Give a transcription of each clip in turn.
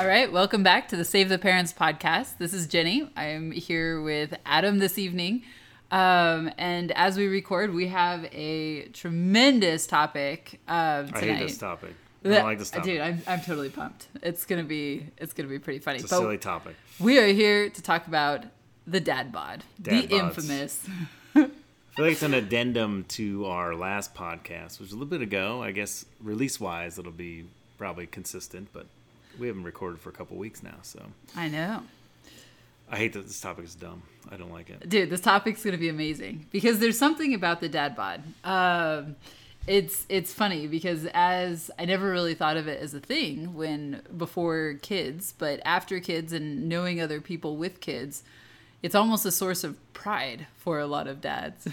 All right, welcome back to the Save the Parents podcast. This is Jenny. I'm here with Adam this evening. Um, and as we record, we have a tremendous topic um, tonight. I hate this topic. I don't like this topic. Dude, I'm, I'm totally pumped. It's gonna be it's gonna be pretty funny. It's a silly topic. We are here to talk about the dad bod, Dad the bods. infamous. I feel like it's an addendum to our last podcast, which was a little bit ago. I guess release wise, it'll be probably consistent, but we haven't recorded for a couple weeks now, so I know. I hate that this topic is dumb. I don't like it. Dude, this topic's gonna be amazing because there's something about the dad bod. Um, it's it's funny because as I never really thought of it as a thing when before kids, but after kids and knowing other people with kids, it's almost a source of pride for a lot of dads.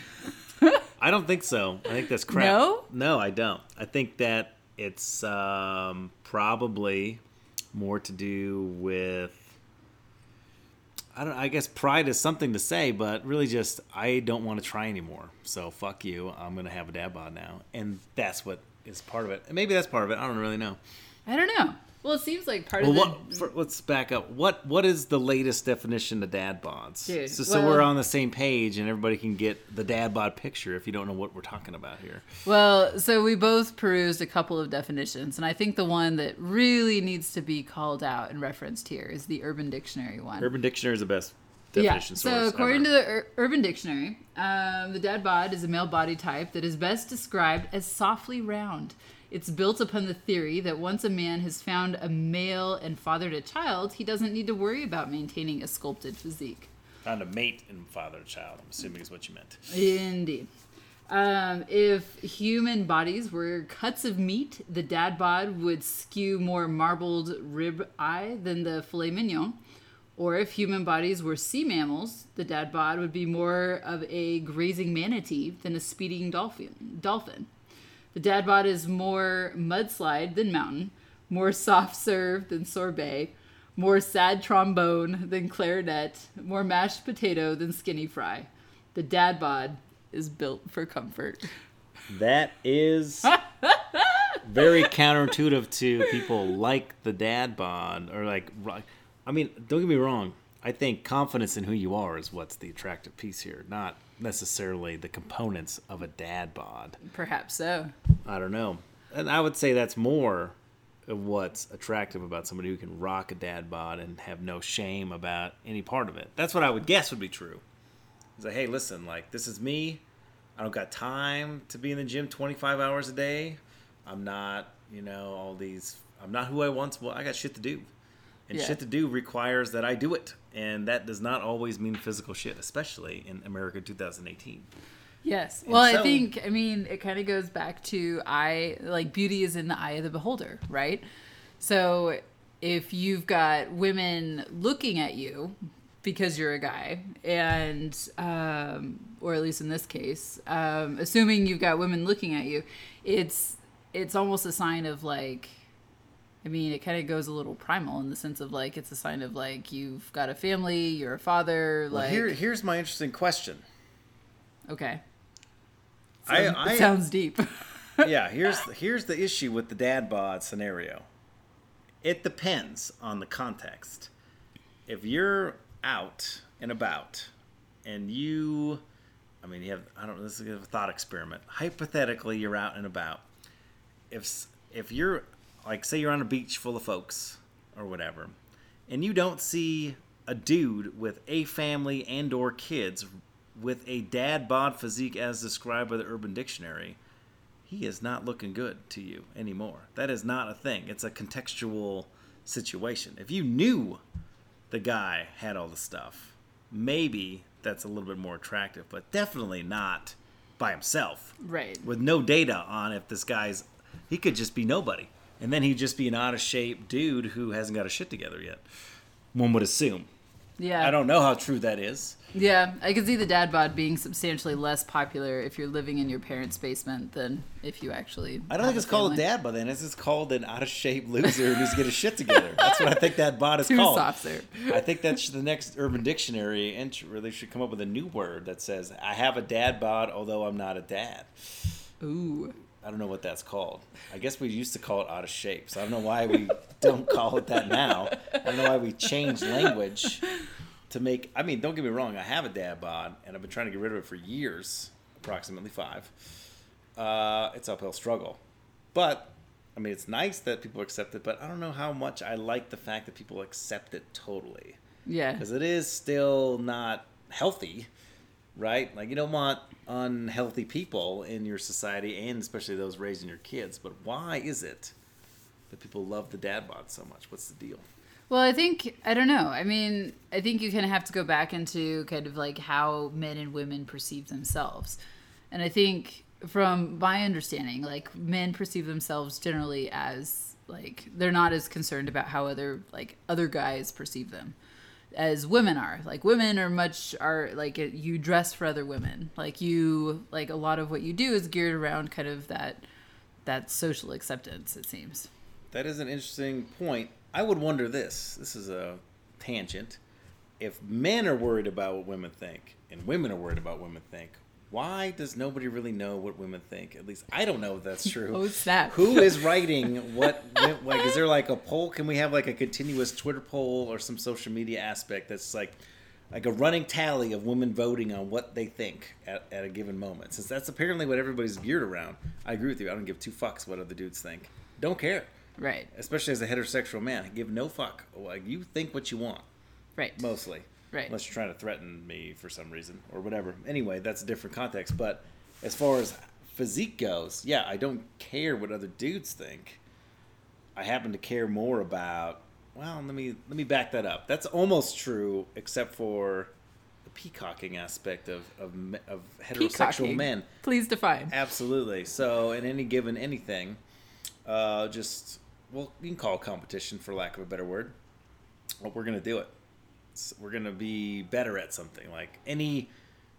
I don't think so. I think that's crap. No? No, I don't. I think that it's um, probably more to do with. I don't. I guess pride is something to say, but really, just I don't want to try anymore. So fuck you. I'm gonna have a dad bod now, and that's what is part of it. And maybe that's part of it. I don't really know. I don't know. Well, it seems like part Well, of the what? For, let's back up. What What is the latest definition of dad bods? Dude, so, so well- we're on the same page, and everybody can get the dad bod picture if you don't know what we're talking about here. Well, so we both perused a couple of definitions, and I think the one that really needs to be called out and referenced here is the Urban Dictionary one. Urban Dictionary is the best yeah. definition So according ever. to the Ur- Urban Dictionary, um, the dad bod is a male body type that is best described as softly round. It's built upon the theory that once a man has found a male and fathered a child, he doesn't need to worry about maintaining a sculpted physique. found a mate and fathered a child. I'm assuming is what you meant. Indeed. Um, if human bodies were cuts of meat, the dad bod would skew more marbled rib eye than the filet mignon. Or if human bodies were sea mammals, the dad bod would be more of a grazing manatee than a speeding dolphin. Dolphin. The dad bod is more mudslide than mountain, more soft serve than sorbet, more sad trombone than clarinet, more mashed potato than skinny fry. The dad bod is built for comfort. That is very counterintuitive to people like the dad bod or like. I mean, don't get me wrong. I think confidence in who you are is what's the attractive piece here, not necessarily the components of a dad bod. Perhaps so. I don't know. And I would say that's more of what's attractive about somebody who can rock a dad bod and have no shame about any part of it. That's what I would guess would be true. It's like, hey, listen, like this is me. I don't got time to be in the gym 25 hours a day. I'm not, you know, all these. I'm not who I once was. I got shit to do, and Yeah. shit to do requires that I do it, and that does not always mean physical shit, especially in America 2018. Yes. Well, I think I mean it kind of goes back to I like beauty is in the eye of the beholder, right? So if you've got women looking at you because you're a guy, and um, or at least in this case, um, assuming you've got women looking at you, it's it's almost a sign of like. I mean, it kind of goes a little primal in the sense of like it's a sign of like you've got a family, you're a father, Well, like here, here's my interesting question. okay. I, Sounds- I it sounds deep. yeah, here's here's the issue with the dad bod scenario. It depends on the context. If you're out and about and you I mean, you have I don't know, this is a thought experiment. Hypothetically, you're out and about. If if you're like say you're on a beach full of folks or whatever, and you don't see a dude with a family and or kids with a dad bod physique as described by the Urban Dictionary, he is not looking good to you anymore. That is not a thing. It's a contextual situation. If you knew the guy had all the stuff, maybe that's a little bit more attractive, but definitely not by himself right. with no data on if this guy's he could just be nobody and then he'd just be an out of shape dude who hasn't got a shit together yet one would assume Yeah. i don't know how true that is Yeah, I can see the dad bod being substantially less popular if you're living in your parents' basement than if you actually. i don't think it's called a dad bod then it's just called an out of shape loser who's get his shit together that's what i think that bod is Too called soft serve. i think that's the next urban dictionary entry where they should come up with a new word that says i have a dad bod although i'm not a dad Ooh. I don't know what that's called. I guess we used to call it out of shape. So I don't know why we don't call it that now. I don't know why we changed language to make. I mean, don't get me wrong. I have a dad bod, and I've been trying to get rid of it for years, approximately five. Uh, it's uphill struggle, but I mean, it's nice that people accept it. But I don't know how much I like the fact that people accept it totally Yeah. because it is still not healthy, right? Like you don't want unhealthy people in your society, and especially those raising your kids. But why is it that people love the dad bod so much? What's the deal? Well, I think I don't know. I mean, I think you kind of have to go back into kind of like how men and women perceive themselves. And I think from my understanding, like men perceive themselves generally as like they're not as concerned about how other like other guys perceive them as women are. Like women are much are like you dress for other women. Like you like a lot of what you do is geared around kind of that that social acceptance it seems. That is an interesting point. I would wonder this. This is a tangent. If men are worried about what women think, and women are worried about what women think, why does nobody really know what women think? At least I don't know if that's true. Oh, snap. Who is writing what? Like, is there like a poll? Can we have like a continuous Twitter poll or some social media aspect that's like, like a running tally of women voting on what they think at, at a given moment? Since that's apparently what everybody's geared around. I agree with you. I don't give two fucks what other dudes think. Don't care Right. especially as a heterosexual man, I give no fuck. Like you think what you want, Right. mostly. Right. Unless you're trying to threaten me for some reason or whatever. Anyway, that's a different context. But as far as physique goes, yeah, I don't care what other dudes think. I happen to care more about. Well, let me let me back that up. That's almost true, except for the peacocking aspect of of, of heterosexual Peacocking. men. Please define. Absolutely. So, in any given anything, uh, just well, you can call it competition for lack of a better word. Well, we're gonna do it. We're gonna be better at something. Like any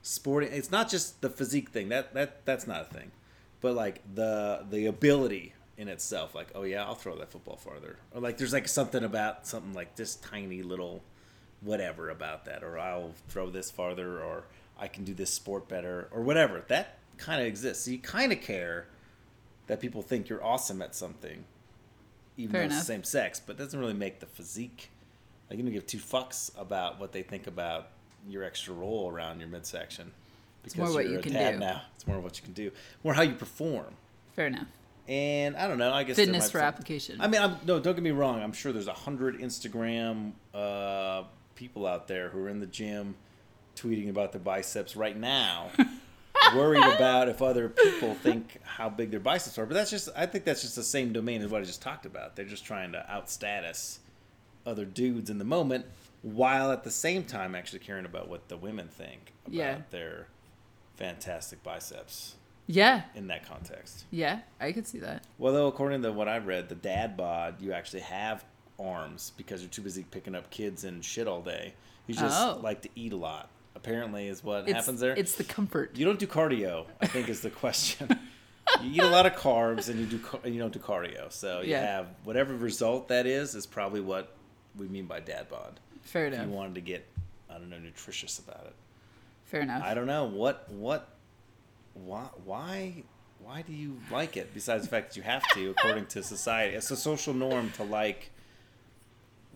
sporting, it's not just the physique thing. That that that's not a thing, but like the the ability in itself. Like, oh yeah, I'll throw that football farther. Or like, there's like something about something like this tiny little whatever about that, or I'll throw this farther, or I can do this sport better, or whatever. That kind of exists. So you kind of care that people think you're awesome at something, even Fair though it's the same sex, but it doesn't really make the physique. Like you don't give two fucks about what they think about your extra roll around your midsection. Because more what you're you a can dad do. now. It's more what you can do. More how you perform. Fair enough. And I don't know. I guess Fitness for application. I mean, I'm, no, don't get me wrong. I'm sure there's a hundred Instagram uh, people out there who are in the gym tweeting about their biceps right now, worried about if other people think how big their biceps are. But that's just, I think that's just the same domain as what I just talked about. They're just trying to outstatus other dudes in the moment, while at the same time actually caring about what the women think about Yeah. their fantastic biceps yeah. in that context. Yeah. I could see that. Well, though, according to what I've read, the dad bod, you actually have arms because you're too busy picking up kids and shit all day. You just Oh. like to eat a lot. Apparently, is what It's, happens there. It's the comfort. you don't do cardio. I think is the question. you eat a lot of carbs and you do, and you don't do cardio. So you Yeah. have whatever result that is is probably what we mean by dad bod. Fair If enough. you wanted to get I don't know nutritious about it. Fair enough. I don't know what what why why why do you like it besides the fact that you have to according to society it's a social norm to like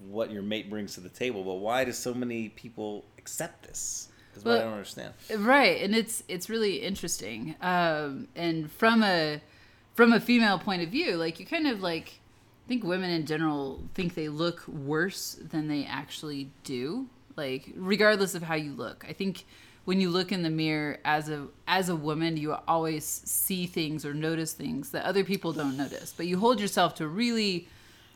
what your mate brings to the table but why do so many people accept this is what i don't understand right and it's it's really interesting um and from a from a female point of view like you kind of like think women in general think they look worse than they actually do like regardless of how you look i think when you look in the mirror as a as a woman you always see things or notice things that other people don't notice but you hold yourself to really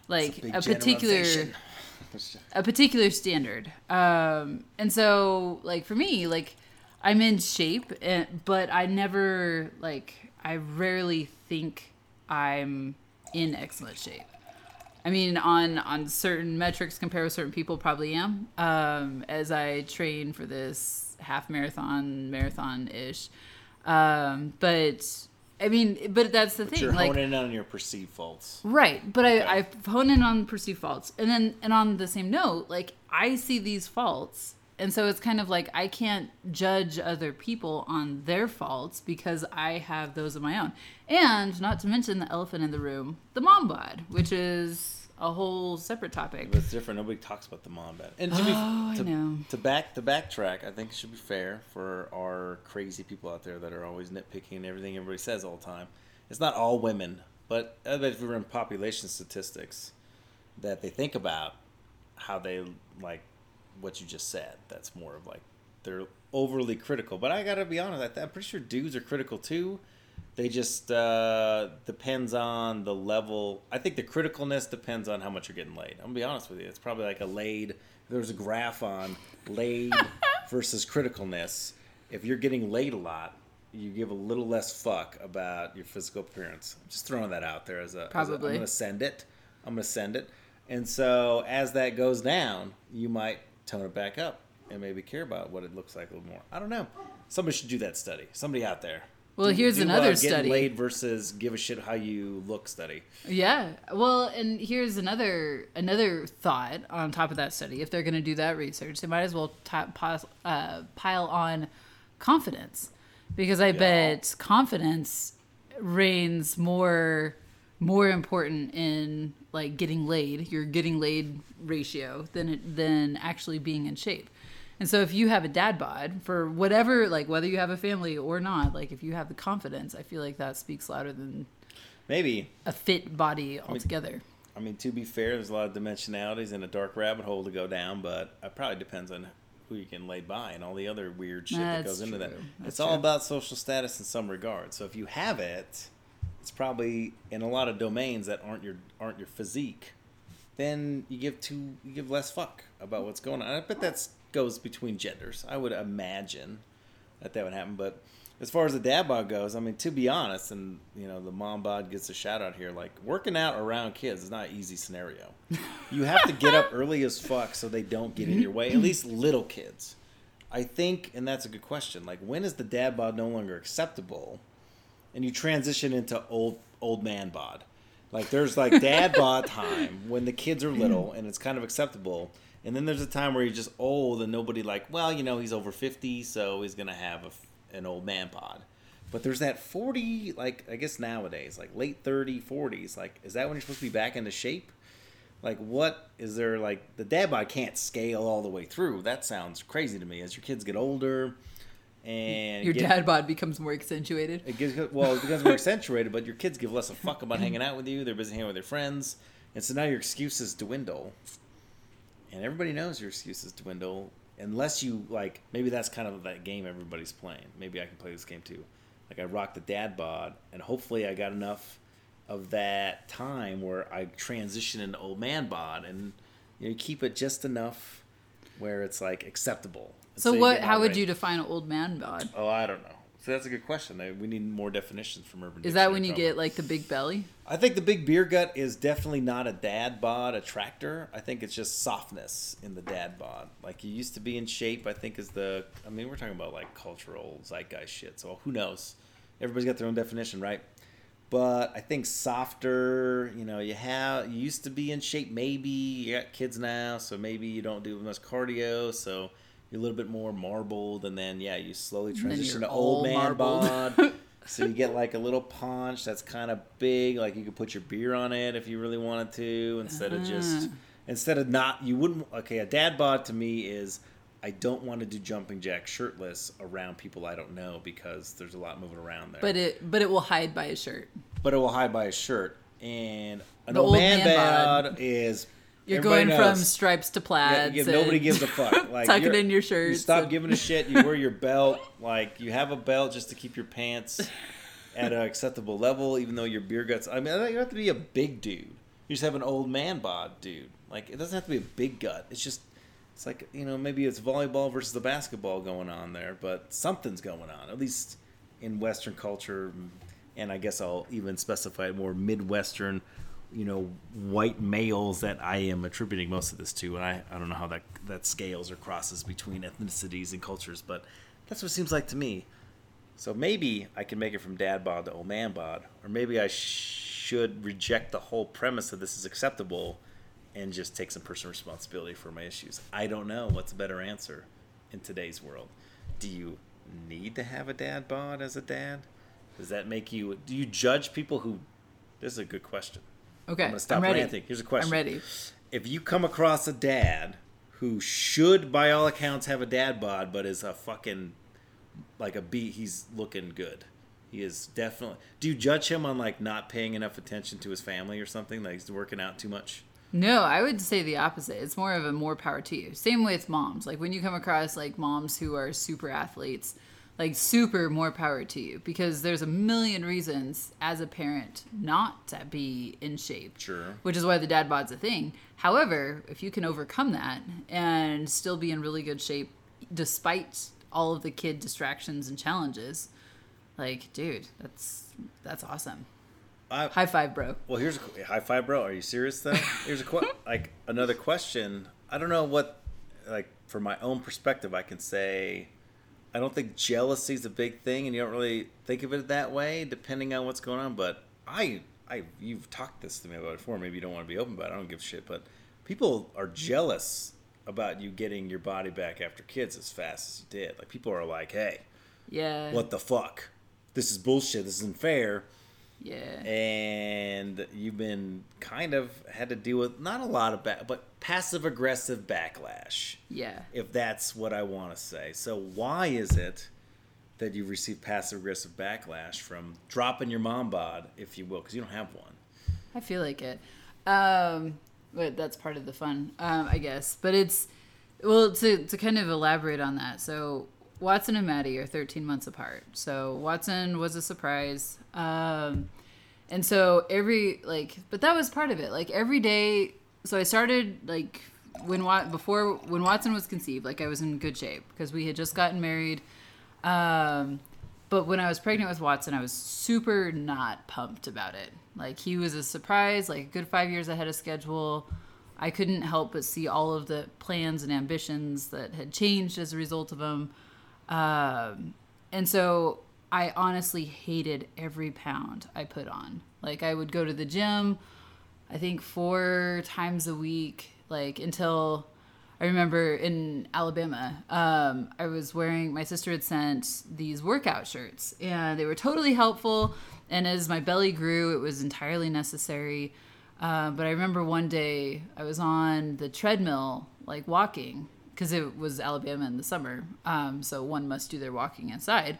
like Big a particular a particular standard. Um, and so, like for me, like I'm in shape, and, but I never like I rarely think I'm in excellent shape. I mean, on on certain metrics, compared with certain people, probably am. Um, as I train for this half marathon, marathon ish, um, but I mean, but that's the thing. you're like, honing in on your perceived faults Right, but Okay. I I hone in on perceived faults, and then and on the same note, like I see these faults And so it's kind of like I can't judge other people on their faults because I have those of my own. And not to mention the elephant in the room, the mom bod, which is a whole separate topic. But it's different. Nobody talks about the mom bod. And to, be, Oh, I know. to back to backtrack, I think it should be fair for our crazy people out there that are always nitpicking everything everybody says all the time. It's not all women, but I bet if we were in population statistics, that they think about how they like what you just said. That's more of like they're overly critical. But I gotta be honest, I th- I'm pretty sure dudes are critical too. They just uh, depends on the level. I think the criticalness depends on how much you're getting laid. I'm gonna be honest with you. It's probably like a laid. There's a graph on laid versus criticalness. If you're getting laid a lot, you give a little less fuck about your physical appearance. I'm just throwing that out there as a. as a- Probably. I'm gonna send it. I'm gonna send it. And so as that goes down, you might tone it back up and maybe care about what it looks like a little more. I don't know. Somebody should do that study. Somebody out there. Well, Do- here's do, another getting study. Laid versus give a shit how you look study. Yeah. Well, and here's another another thought on top of that study. If they're going to do that research, they might as well ti- pos- uh, pile on confidence, because I bet confidence reigns more more important in like getting laid, your getting laid ratio than it, than actually being in shape. And so if you have a dad bod for whatever like whether you have a family or not, like if you have the confidence, I feel like that speaks louder than Maybe. a fit body altogether. I mean, to be fair, there's a lot of dimensionalities and a dark rabbit hole to go down, but it probably depends on who you can lay by and all the other weird shit that That's goes into that. That's it's all about social status in some regard. So if you have it, it's probably in a lot of domains that aren't your aren't your physique. Then you give too you give less fuck about what's going on. I bet that goes between genders. I would imagine that that would happen, but as far as the dad bod goes, I mean, to be honest, and you know, the mom bod gets a shout out here. Like working out around kids is not an easy scenario. You have to get up early as fuck so they don't get in your way. At least little kids. I think, and that's a good question. Like, when is the dad bod no longer acceptable, and you transition into old old man bod? Like, there's like dad bod time when the kids are little and it's kind of acceptable, and then there's a time where you're just old and nobody like, well, you know, he's over fifty, so he's gonna have a, an old man bod. But there's that 40, like, I guess nowadays, like late 30, 40s. Like, is that when you're supposed to be back into shape? Like, what is there, like, the dad bod can't scale all the way through. That sounds crazy to me. As your kids get older and Your get- dad bod becomes more accentuated. it gives well, it becomes more accentuated, but your kids give less a fuck about hanging out with you. They're busy hanging with their friends, and so now your excuses dwindle. And everybody knows your excuses dwindle unless you like. Maybe that's kind of that game everybody's playing. Maybe I can play this game too. Like I rock the dad bod, and hopefully I got enough of that time where I transition into old man bod, and you, know, you keep it just enough where it's like acceptable. And So what? How would outraged. you define an old man bod? Oh, I don't know. So that's a good question. I- We need more definitions from Urban. Is that when you probably. get like the big belly? I think the big beer gut is definitely not a dad bod attractor. I think it's just softness in the dad bod. Like you used to be in shape. I think is the. I mean, we're talking about like cultural zeitgeist shit. So who knows? Everybody's got their own definition, right? But I think softer. You know, you have you used to be in shape. Maybe you got kids now, so maybe you don't do as much cardio. So you're a little bit more marbled, and then yeah, you slowly transition to old man bod. So you get like a little paunch that's kind of big, like you could put your beer on it if you really wanted to, instead of just Ah. instead of not you wouldn't. Okay, a dad bod to me is I don't want to do jumping jack shirtless around people I don't know because there's a lot moving around there. But it but it will hide by a shirt. but it will hide by a shirt. And an The old, old man, man bod is You're going from stripes to Yeah, plaids. yeah, nobody gives a fuck. Like tuck it in your shirt. You stop giving a shit. You wear your belt. Like you have a belt just to keep your pants at an acceptable level, even though your beer guts. I mean, you don't have to be a big dude. You just have an old man bod, dude. Like it doesn't have to be a big gut. It's just. It's like you know maybe it's volleyball versus the basketball going on there, but something's going on at least in Western culture, and I guess I'll even specify more Midwestern, you know, white males that I am attributing most of this to, and I, I don't know how that that scales or crosses between ethnicities and cultures, but that's what it seems like to me. So maybe I can make it from dad bod to old man bod, or maybe I should reject the whole premise that this is acceptable and just take some personal responsibility for my issues. I don't know what's a better answer. in today's world. Do you need to have a dad bod as a dad? Does that make you? Do you judge people who? This is a good question. Okay, I'm gonna stop I'm ready. ranting. Here's a question. I'm ready. If you come across a dad who should, by all accounts, have a dad bod, but is a fucking like a beat, he's looking good. He is definitely. Do you judge him on like not paying enough attention to his family or something? Like he's working out too much. No, I would say the opposite. It's more of a more power to you. Same with moms. Like when you come across like moms who are super athletes, like super more power to you because there's a million reasons as a parent not to be in shape. Sure. Which is why the dad bod's a thing. However, if you can overcome that and still be in really good shape despite all of the kid distractions and challenges, like dude, that's that's awesome. I, High five, bro. Well, here's a high five, bro. Are you serious though? Here's a que- like another question. I don't know what, like, from my own perspective, I can say, I don't think jealousy is a big thing, and you don't really think of it that way, depending on what's going on. But I, I, you've talked this to me about it before. Maybe you don't want to be open about it. I don't give a shit. But people are jealous about you getting your body back after kids as fast as you did. Like people are like, hey, Yeah. what the fuck? This is bullshit. This isn't fair Yeah. and you've been kind of had to deal with not a lot of back, but passive aggressive backlash, Yeah. if that's what I want to say. So why is it that you receive passive aggressive backlash from dropping your mom bod, if you will, because you don't have one? I feel like it. Um, but that's part of the fun, um, I guess. But it's well to to kind of elaborate on that. So Watson and Maddie are 13 months apart. So Watson was a surprise. Um, and so every like, but that was part of it. Like every day. So I started like when before when Watson was conceived. Like I was in good shape because we had just gotten married. Um, but when I was pregnant with Watson, I was super not pumped about it. Like he was a surprise, like a good five years ahead of schedule. I couldn't help but see all of the plans and ambitions that had changed as a result of him. Um, and so I honestly hated every pound I put on. Like I would go to the gym, I think four times a week, like until I remember in Alabama, um, I was wearing, my sister had sent these workout shirts and they were totally helpful. And as my belly grew, it was entirely necessary. Uh, but I remember one day I was on the treadmill, like walking, because it was Alabama in the summer. Um, so one must do their walking inside.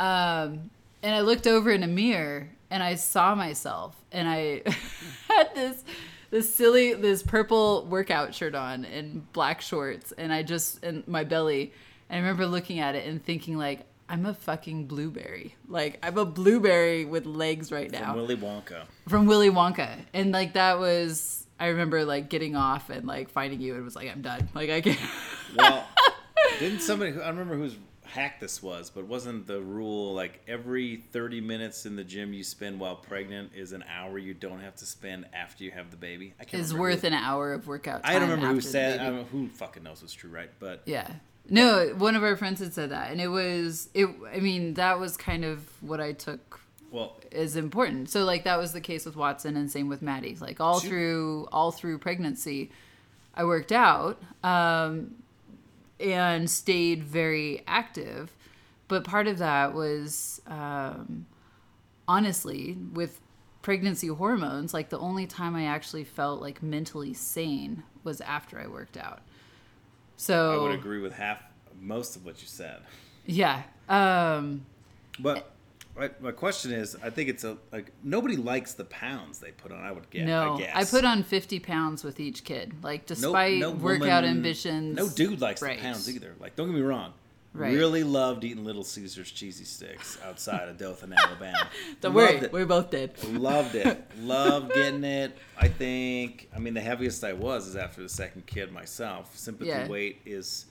Um, and I looked over in a mirror and I saw myself and I had this this silly this purple workout shirt on and black shorts and I just and my belly and I remember looking at it and thinking like I'm a fucking blueberry. Like I'm a blueberry with legs right now From Willy Wonka. from Willy Wonka. And like that was I remember like getting off and like finding you and was like I'm done. Like I can't Well, didn't somebody? I don't remember whose hack this was, but wasn't the rule like every 30 minutes in the gym you spend while pregnant is an hour you don't have to spend after you have the baby? I can't is worth who- an hour of workout I don't remember who said. I don't, who fucking knows what's true, right? But Yeah. No, one of our friends had said that, and it was it. I mean, that was kind of what I took well, as important. So like that was the case with Watson, and same with Maddie. Like all Shoot. through all through pregnancy, I worked out um, and stayed very active. But part of that was um, honestly with pregnancy hormones. Like the only time I actually felt like mentally sane was after I worked out. So I would agree with half, most of what you said. Yeah. Um, But my, my question is, I think it's a like nobody likes the pounds they put on. I would get. no, I guess I put on 50 pounds with each kid. Like, No- despite no workout woman- ambitions. No dude likes Right. the pounds either. Like, don't get me wrong. Right. Really loved eating Little Caesars cheesy sticks outside of Dothan, Alabama. Don't Loved worry, it. we both did. Loved it. Loved getting it. I think. I mean, the heaviest I was is after the second kid myself. Sympathy Yeah. weight is.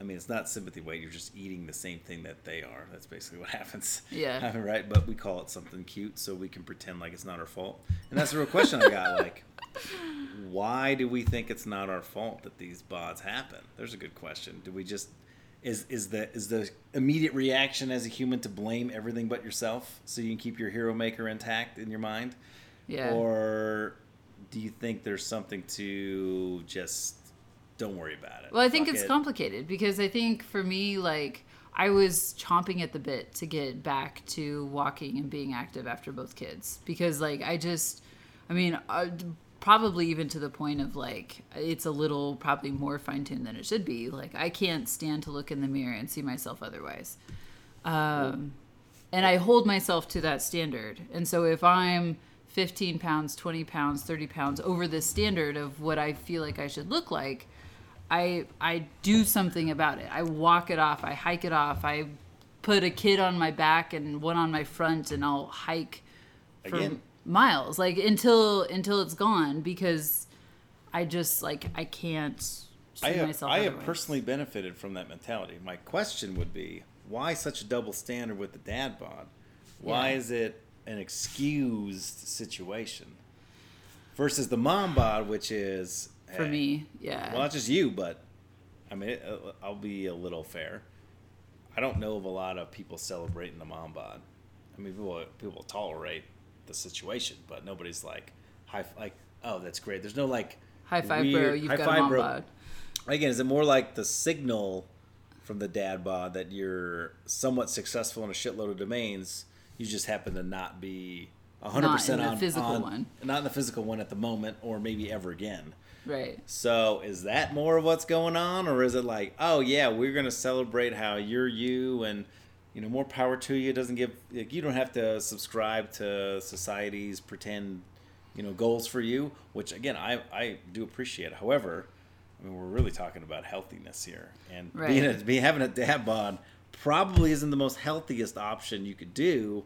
I mean, it's not sympathy weight. You're just eating the same thing that they are. That's basically what happens. Yeah. right. But we call it something cute, so we can pretend like it's not our fault. And that's the real question I got. Like, why do we think it's not our fault that these bods happen? There's a good question. Do we just is is the is the immediate reaction as a human to blame everything but yourself so you can keep your hero maker intact in your mind? Yeah. Or do you think there's something to just don't worry about it. Well, I think Fuck it's it. complicated because I think for me, like, I was chomping at the bit to get back to walking and being active after both kids because, like, I just, I mean, uh, probably even to the point of like, it's a little probably more fine tuned than it should be. Like, I can't stand to look in the mirror and see myself otherwise. Um, and I hold myself to that standard. And so if I'm 15 pounds, 20 pounds, 30 pounds over this standard of what I feel like I should look like, I I do something about it. I walk it off. I hike it off. I put a kid on my back and one on my front, and I'll hike for Again. miles, like until until it's gone, because I just like I can't see I have, myself. I have personally benefited from that mentality. My question would be, why such a double standard with the dad bod? Why Yeah. is it an excused situation versus the mom bod, which is for hey, me. Yeah. Well, not just you, but I mean, it, uh, I'll be a little fair. I don't know of a lot of people celebrating the mom bod. I mean, people people tolerate the situation, but nobody's like high like, oh, that's great. There's no like High five, bro. You've high got five, a mom bro. bod. Again, is it more like the signal from the dad bod that you're somewhat successful in a shitload of domains? You just happen to not be 100% Not in the on physical on- one. Not in the physical one at the moment, or maybe ever again. Right. So is that more of what's going on, or is it like, oh yeah, we're gonna celebrate how you're you, and you know, more power to you. It doesn't give like, you don't have to subscribe to society's pretend, you know, goals for you. Which again, I I do appreciate. However, I mean, we're really talking about healthiness here, and being a, Right. be having a dad bod probably isn't the most healthiest option you could do,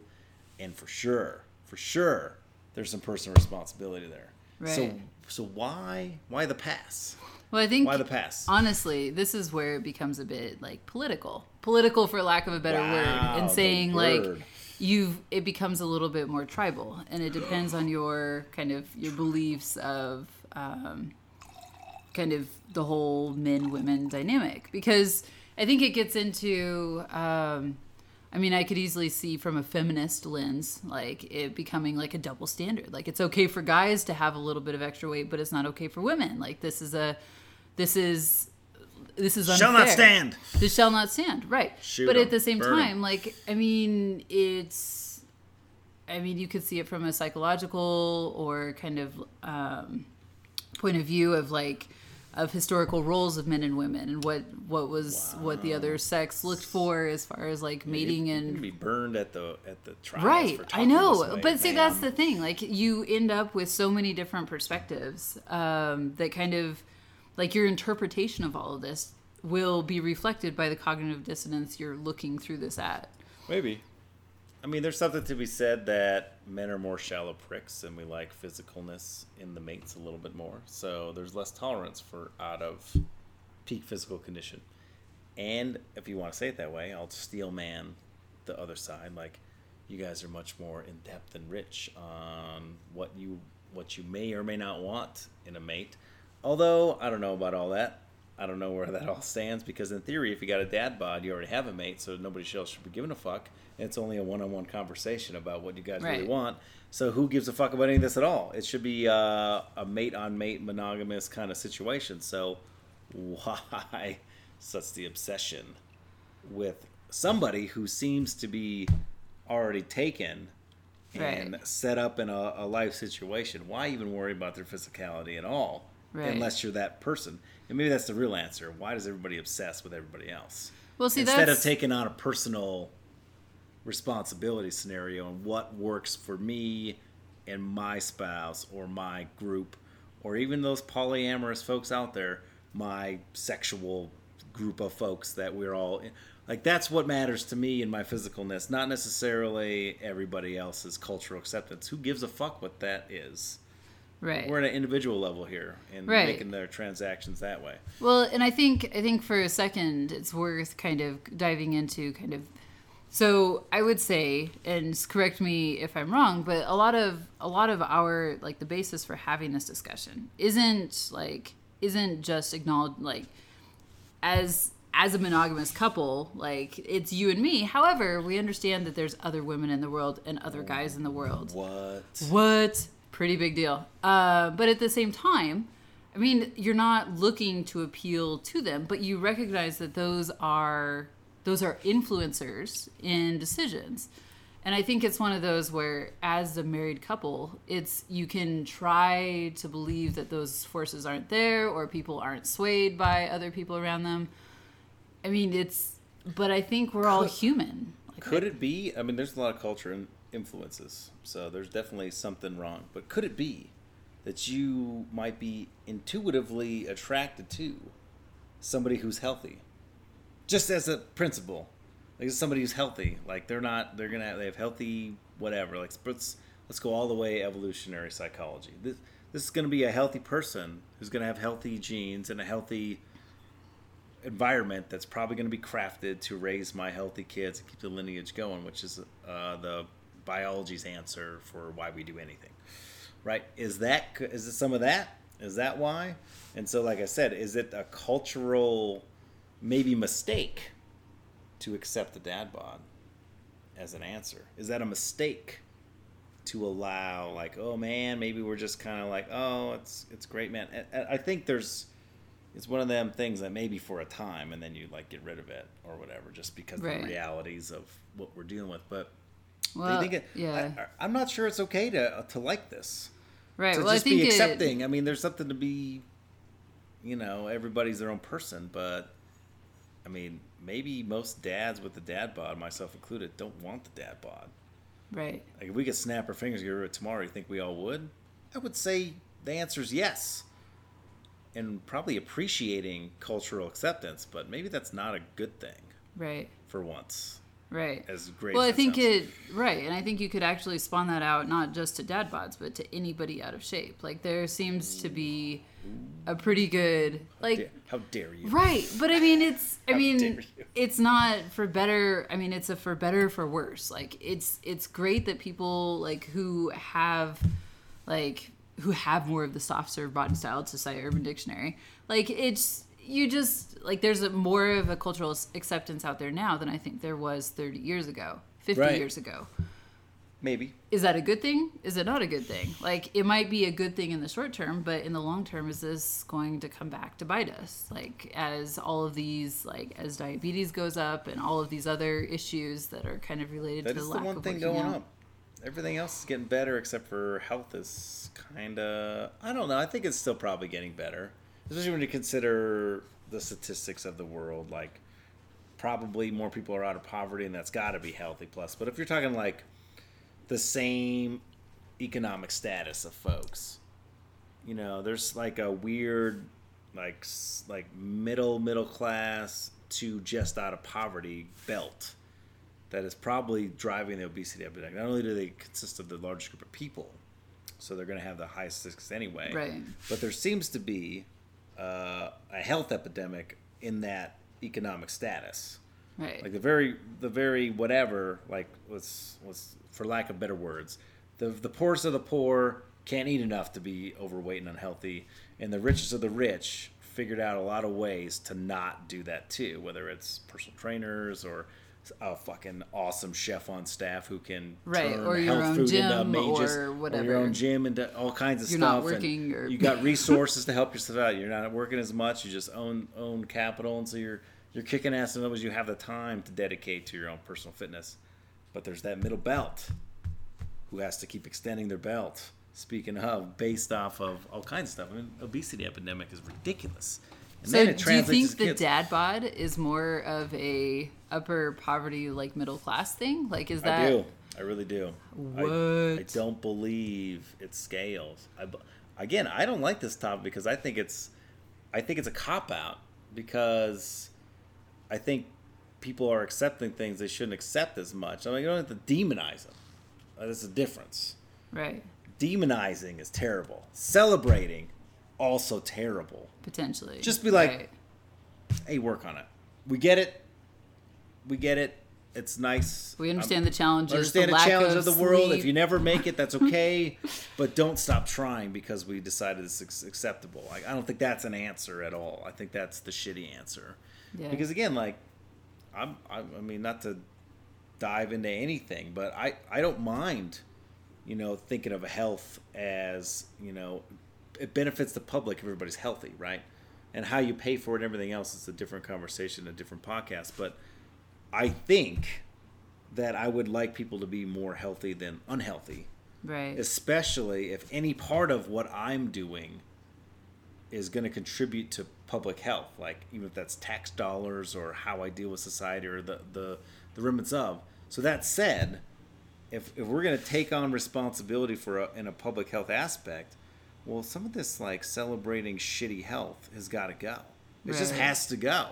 and for sure, for sure, there's some personal responsibility there. Right. so why why the pass? Well, I think Why the pass? honestly, this is where it becomes a bit like political, political for lack of a better word, and saying like you've it becomes a little bit more tribal, and it depends on your kind of your beliefs of um, kind of the whole men women dynamic because I think it gets into. Um, I mean, I could easily see from a feminist lens, like it becoming like a double standard. Like it's okay for guys to have a little bit of extra weight, but it's not okay for women. Like this is a, this is, this is unfair. Shall not stand. This shall not stand. Right. Shoot but at the same time, like I mean, it's, I mean, you could see it from a psychological or kind of um, point of view of like of historical roles of men and women and what what was what the other sex looked for as far as like mating You'd and be burned at the at the trials. right i know but see that's the thing like you end up with so many different perspectives um, that kind of like your interpretation of all of this will be reflected by the cognitive dissonance you're looking through this at maybe. I mean, there's something to be said that men are more shallow pricks, and we like physicalness in the mates a little bit more. So there's less tolerance for out of peak physical condition. And if you want to say it that way, I'll steel man the other side. Like you guys are much more in depth and rich on what you what you may or may not want in a mate. Although I don't know about all that. I don't know where that all stands because in theory, if you got a dad bod, you already have a mate, so nobody else should be giving a fuck. And it's only a one-on-one conversation about what you guys really want. So who gives a fuck about any of this at all? It should be uh, a mate-on-mate monogamous kind of situation. So why such the obsession with somebody who seems to be already taken and set up in a, a life situation? Why even worry about their physicality at all? Right. Unless you're that person. And maybe that's the real answer. Why does everybody obsess with everybody else? well see Instead that's of taking on a personal responsibility scenario and what works for me and my spouse or my group or even those polyamorous folks out there, my sexual group of folks that we're all in. like that's what matters to me and my physicalness, not necessarily everybody else's cultural acceptance. Who gives a fuck what that is? Right We're at an individual level here and Right. making their transactions that way. Well, and I think I think for a second it's worth kind of diving into kind of so I would say and correct me if I'm wrong, but a lot of a lot of our like the basis for having this discussion isn't like isn't just acknowledged like as as a monogamous couple, like it's you and me. However, we understand that there's other women in the world and other guys in the world. What? What? Pretty big deal. Uh, but at the same time, I mean, you're not looking to appeal to them, but you recognize that those are those are influencers in decisions. And I think it's one of those where as a married couple, it's you can try to believe that those forces aren't there or people aren't swayed by other people around them. I mean, it's but I think we're all human. Like, Could it be? I mean, there's a lot of culture and influences, so there's definitely something wrong. But could it be that you might be intuitively attracted to somebody who's healthy, just as a principle? Like somebody who's healthy, like they're not, they're gonna, have, they have healthy whatever. Like let's let's go all the way evolutionary psychology. This this is gonna be a healthy person who's gonna have healthy genes and a healthy environment that's probably going to be crafted to raise my healthy kids and keep the lineage going, which is uh, the biology's answer for why we do anything. Right? Is that is it some of that? Is that why? And so, like I said, is it a cultural maybe mistake to accept the dad bod as an answer? Is that a mistake to allow like, oh man, maybe we're just kind of like, oh, it's it's great, man. I think there's it's one of them things that maybe for a time and then you like get rid of it or whatever just because right. of the realities of what we're dealing with but well, think it, yeah. I, am not sure it's okay to uh, to like this right to well, just I think be accepting it, i mean there's something to be you know everybody's their own person but i mean maybe most dads with the dad bod myself included don't want the dad bod right like if we could snap our fingers and get rid of it tomorrow you think we all would i would say the answer is yes and probably appreciating cultural acceptance, but maybe that's not a good thing. Right. For once. Right. As great. Well, as I think sounds. it right, and I think you could actually spawn that out not just to dad bods, but to anybody out of shape. Like there seems to be a pretty good like. How dare you? Right, but I mean, it's. I mean, it's not for better. I mean, it's a for better for worse. Like it's it's great that people like who have like who have more of the soft serve body style to cite Urban Dictionary. Like it's you just like there's a, more of a cultural acceptance out there now than I think there was 30 years ago, 50 right. years ago. Maybe. Is that a good thing? Is it not a good thing? Like it might be a good thing in the short term, but in the long term is this going to come back to bite us? Like as all of these like as diabetes goes up and all of these other issues that are kind of related that to the lack the one of thing going out. up everything else is getting better except for health is kind of I don't know. I think it's still probably getting better, especially when you consider the statistics of the world. Like probably more people are out of poverty, and that's got to be healthy plus. But if you're talking like the same economic status of folks, you know, there's like a weird like like middle middle class to just out of poverty belt that is probably driving the obesity epidemic. Not only do they consist of the largest group of people, so they're going to have the highest statistics anyway, right. but there seems to be uh, a health epidemic in that economic status. Right. Like the very, the very whatever. Like let's, let's for lack of better words, the the poorest of the poor can't eat enough to be overweight and unhealthy, and the richest of the rich figured out a lot of ways to not do that too. Whether it's personal trainers or a fucking awesome chef on staff who can right turn or your health own food gym into mages, or whatever or your own gym into all kinds of you're stuff. not working or... you got resources to help yourself out. You're not working as much. You just own own capital, and so you're you're kicking ass. In other words, you have the time to dedicate to your own personal fitness. But there's that middle belt who has to keep extending their belt. Speaking of, based off of all kinds of stuff. I mean, obesity epidemic is ridiculous. And so, do you think the dad bod is more of a upper poverty, like middle class thing? Like, is that? I do. I really do. What? I, I don't believe it scales. I, again, I don't like this topic because I think it's, I think it's a cop out because, I think people are accepting things they shouldn't accept as much. I mean, you don't have to demonize them. That's a difference. Right. Demonizing is terrible. Celebrating also terrible. Potentially. Just be like, right. hey, work on it. We get it. We get it. It's nice. We um, understand I'm, the challenges. Understand the, the challenge of, of, the world. If you never make it, that's okay. but don't stop trying because we decided it's acceptable. Like, I don't think that's an answer at all. I think that's the shitty answer. Yeah. Because again, like, I'm, I, I mean, not to dive into anything, but I, I don't mind, you know, thinking of health as, you know, it benefits the public if everybody's healthy, right? And how you pay for it and everything else is a different conversation, a different podcast. But I think that I would like people to be more healthy than unhealthy, Right. especially if any part of what I'm doing is going to contribute to public health, like even if that's tax dollars or how I deal with society or the the, the remnants of. So that said, if, if we're going to take on responsibility for a, in a public health aspect, well, some of this like celebrating shitty health has got to go. It just has to go.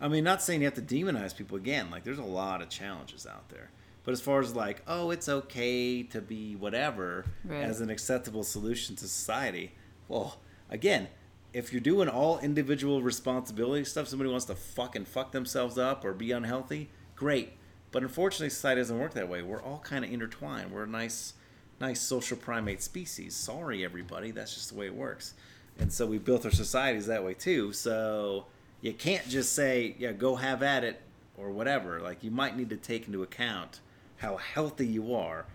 I mean, not saying you have to demonize people again. Like, there's a lot of challenges out there. But as far as like, oh, it's okay to be whatever Right. as an acceptable solution to society, well, again, if you're doing all individual responsibility stuff, somebody wants to fucking fuck themselves up or be unhealthy, great. But unfortunately, society doesn't work that way. We're all kind of intertwined. We're a nice, nice social primate species. Sorry, everybody. That's just the way it works. And so we built our societies that way too. So you can't just say, yeah, go have at it or whatever. Like you might need to take into account how healthy you are.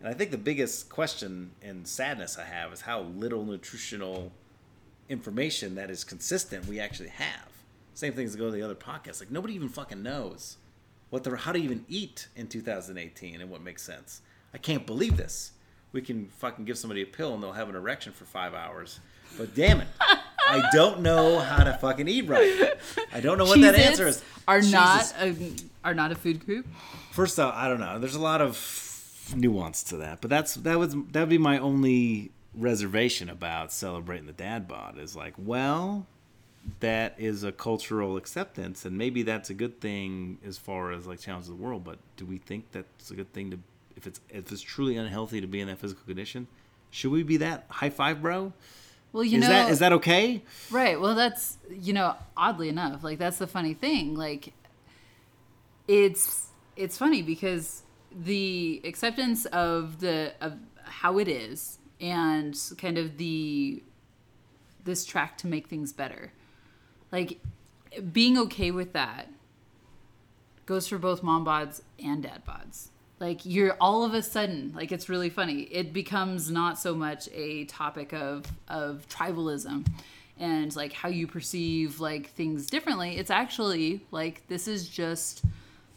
And I think the biggest question and sadness I have is how little nutritional information that is consistent we actually have. Same thing as go to the other podcasts. Like nobody even fucking knows what the how to even eat in 2018 and what makes sense. I can't believe this. We can fucking give somebody a pill and they'll have an erection for five hours. But damn it, I don't know how to fucking eat right. I don't know what that answer is. Are Jesus. not a, are not a food group. First off, I don't know. There's a lot of nuance to that, but that's that was that would be my only reservation about celebrating the dad bod is like, well, that is a cultural acceptance, and maybe that's a good thing as far as like challenges of the world. But do we think that's a good thing to if it's if it's truly unhealthy to be in that physical condition? Should we be that high five, bro? Well, you know is know, that is that okay? Right. Well, that's you know, oddly enough, like that's the funny thing. Like, it's it's funny because the acceptance of the of how it is and kind of the this track to make things better, like being okay with that goes for both mom bods and dad bods. Like you're all of a sudden, like it's really funny. It becomes not so much a topic of of tribalism and like how you perceive like things differently. It's actually like this is just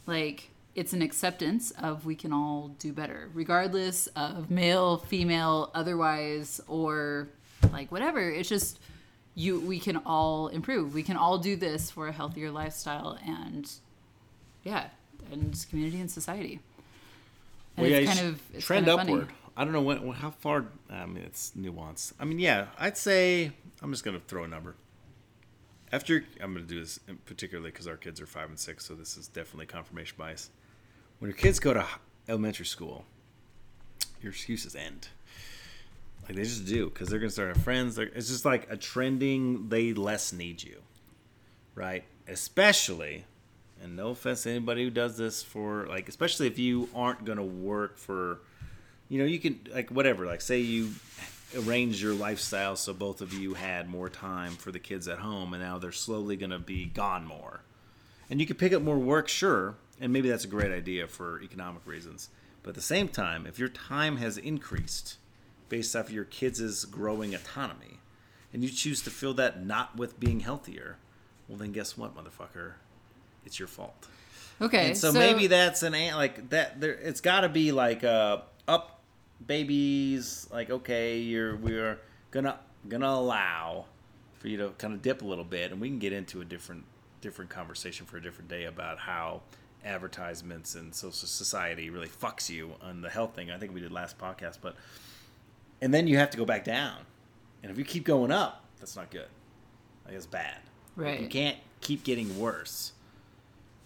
like it's an acceptance of we can all do better, regardless of male, female, otherwise, or like whatever. It's just you we can all improve. We can all do this for a healthier lifestyle and yeah, and community and society. And well, it's you kind of trend kind of upward. Funny. I don't know when, how far. I mean, it's nuanced. I mean, yeah, I'd say I'm just gonna throw a number. After I'm gonna do this in particularly because our kids are five and six, so this is definitely confirmation bias. When your kids go to elementary school, your excuses end. Like they just do because they're gonna start have friends. They're, it's just like a trending. They less need you, right? Especially, and no offense to anybody who does this for like, especially if you aren't gonna work for, you know, you can like whatever. Like say you arrange your lifestyle so both of you had more time for the kids at home, and now they're slowly gonna be gone more, and you can pick up more work, sure, and maybe that's a great idea for economic reasons. But at the same time, if your time has increased based off of your kids' growing autonomy, and you choose to fill that not with being healthier, well then guess what, motherfucker? It's your fault. Okay, And so, maybe that's an an- like that. There, it's got to be like uh, up babies. Like okay, you're we're gonna gonna allow for you to kind of dip a little bit, and we can get into a different different conversation for a different day about how advertisements and social society really fucks you on the health thing. I think we did last podcast, but and then you have to go back down, and if you keep going up, that's not good. Like it's bad. Like, you can't keep getting worse.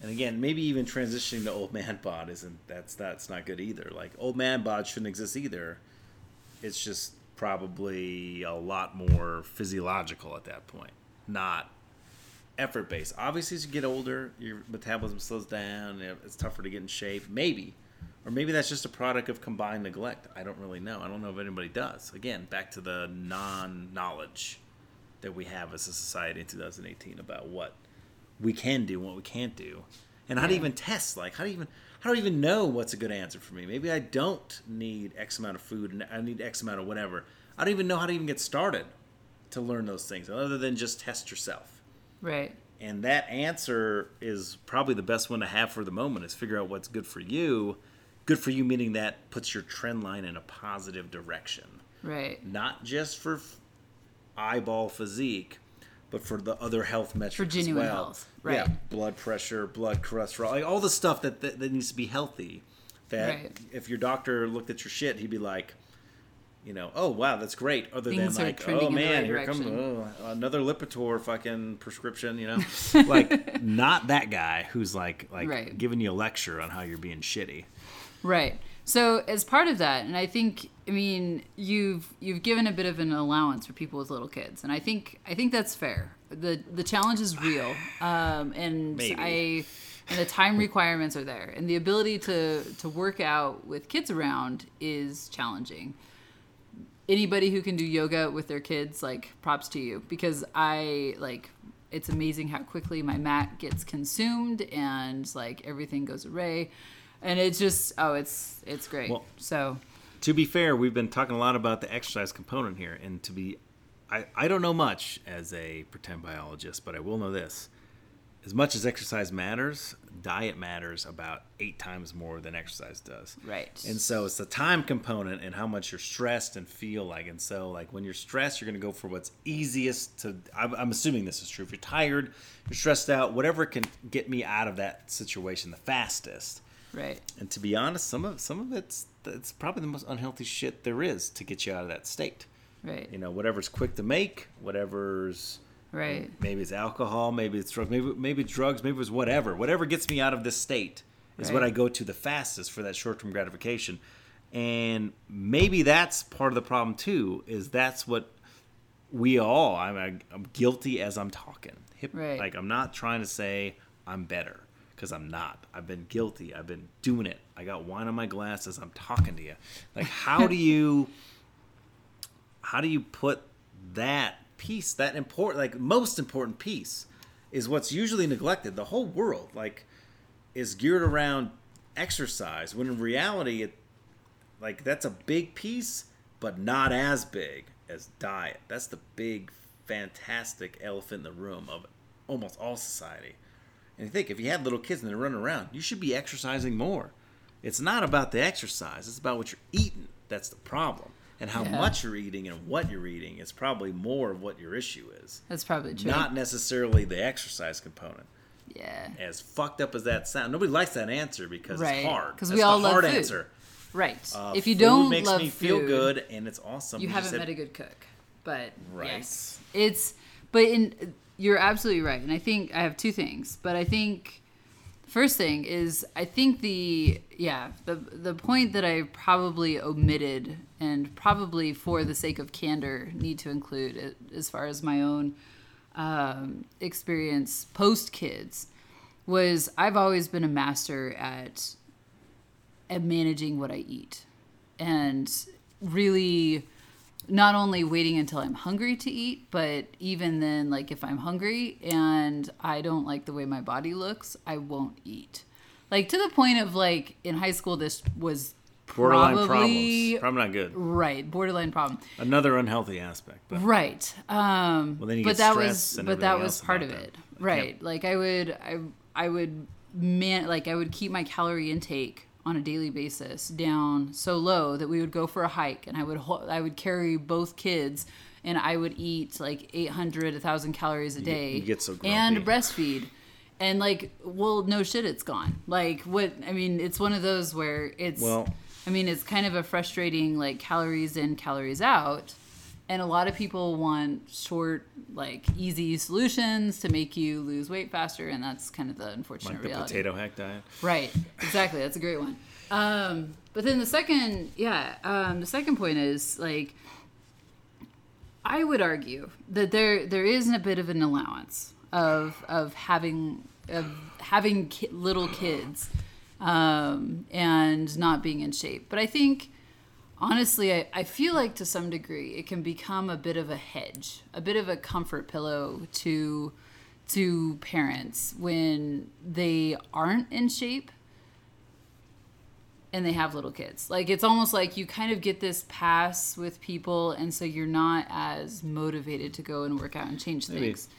And again, maybe even transitioning to old man bod isn't that's that's not good either. Like old man bod shouldn't exist either. It's just probably a lot more physiological at that point, not effort based. Obviously, as you get older, your metabolism slows down. It's tougher to get in shape. Maybe, or maybe that's just a product of combined neglect. I don't really know. I don't know if anybody does. Again, back to the non knowledge that we have as a society in 2018 about what we can do and what we can't do and how to even test like how do you even how do I even know what's a good answer for me maybe i don't need x amount of food and i need x amount of whatever i don't even know how to even get started to learn those things other than just test yourself? Right. And that answer is probably the best one to have for the moment is figure out what's good for you. Good for you meaning that puts your trend line in a positive direction. Right. Not just for f- eyeball physique, but for the other health metrics genuine as well. health, right. Yeah, blood pressure, blood cholesterol, like all the stuff that, that, that needs to be healthy. That Right. if your doctor looked at your shit, he'd be like, you know, oh wow, that's great. Other Things than like, oh man, right here comes oh, another Lipitor fucking prescription. You know, like not that guy who's like like Right. giving you a lecture on how you're being shitty. Right. So as part of that, and I think, I mean, you've you've given a bit of an allowance for people with little kids, and I think I think that's fair. the The challenge is real, um, and Maybe. I and the time requirements are there, and the ability to to work out with kids around is challenging. Anybody who can do yoga with their kids, like props to you, because I like. It's amazing how quickly my mat gets consumed and like everything goes away and it's just oh it's it's great Well- so to be fair, we've been talking a lot about the exercise component here, and to be, I, I don't know much as a pretend biologist, but I will know this: as much as exercise matters, diet matters about eight times more than exercise does. right And so it's the time component and how much you're stressed and feel like. And so, like when you're stressed, you're going to go for what's easiest to. I'm, I'm assuming this is true. If you're tired, you're stressed out, whatever can get me out of that situation the fastest. right And to be honest, some of some of it's it's probably the most unhealthy shit there is to get you out of that state. right You know, whatever's quick to make, whatever's right maybe it's alcohol, maybe it's drugs, maybe maybe it's drugs, maybe it's whatever. Whatever gets me out of this state is what I go to the fastest for that short-term gratification. And maybe that's part of the problem too. Is that's what we all. I'm, I'm guilty as I'm talking. Hip, Right. Like I'm not trying to say I'm better because I'm not. I've been guilty. I've been doing it. I got wine on my glass as I'm talking to you. Like how do you how do you put that piece, that important, like most important piece, is what's usually neglected. The whole world, like, is geared around exercise, when in reality, it, like, that's a big piece, but not as big as diet. That's the big, fantastic elephant in the room of almost all society. And you think if you have little kids and they're running around, you should be exercising more. It's not about the exercise; it's about what you're eating. That's the problem, and how Yeah. much you're eating and what you're eating is probably more of what your issue is, that's probably true not necessarily the exercise component. yeah As fucked up as that sounds, nobody likes that answer because Right, it's hard. 'cause Because we all the love hard food. answer. right Uh, if you food don't makes love me feel food, good and it's awesome. you just haven't said- met a good cook but Right. yes it's but in you're absolutely right and i think i have two things but i think first thing is i think the yeah the the point that i probably omitted and probably for the sake of candor need to include it, as far as my own um, experience post kids was i've always been a master at at managing what i eat and really not only waiting until I'm hungry to eat, but even then, like if I'm hungry and I don't like the way my body looks, I won't eat. Like to the point of like in high school, this was borderline probably problems. Probably not good. right borderline problem. Another unhealthy aspect. But Right. Um, Well, then you but get that was but that was part of that. it. Right. Like I would I I would man like I would keep my calorie intake on a daily basis down so low that we would go for a hike and I would I would carry both kids and I would eat like 800 1000 calories a day you get so and breastfeed. And like, well, no shit, it's gone. Like, what? I mean, it's one of those where it's. Well- I mean, it's kind of a frustrating like calories in, calories out. And a lot of people want short, like easy solutions to make you lose weight faster, and that's kind of the unfortunate reality. like the reality. potato hack diet. Right. Exactly. That's a great one. Um, but then the second, yeah, um, the second point is like, I would argue that there there is a bit of an allowance of of having of having ki- little kids um, and not being in shape. But I think honestly, I, I feel like to some degree it can become a bit of a hedge, a bit of a comfort pillow to to parents when they aren't in shape and they have little kids. Like it's almost like you kind of get this pass with people, and so you're not as motivated to go and work out and change Maybe. things.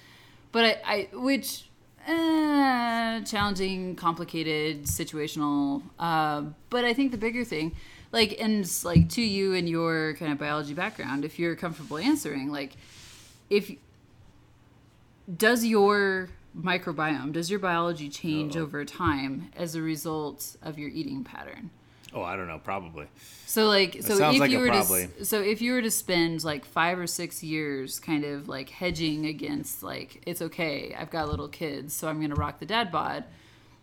But I, I which uh, challenging, complicated, situational. Uh, but I think the bigger thing, like, and like to you and your kind of biology background, if you're comfortable answering, like, if does your microbiome, does your biology change Uh-oh. over time as a result of your eating pattern? Oh, I don't know. Probably. So like so if like you were probably. to so if you were to spend like 5 or 6 years kind of like hedging against like it's okay, I've got little kids, so I'm going to rock the dad bod.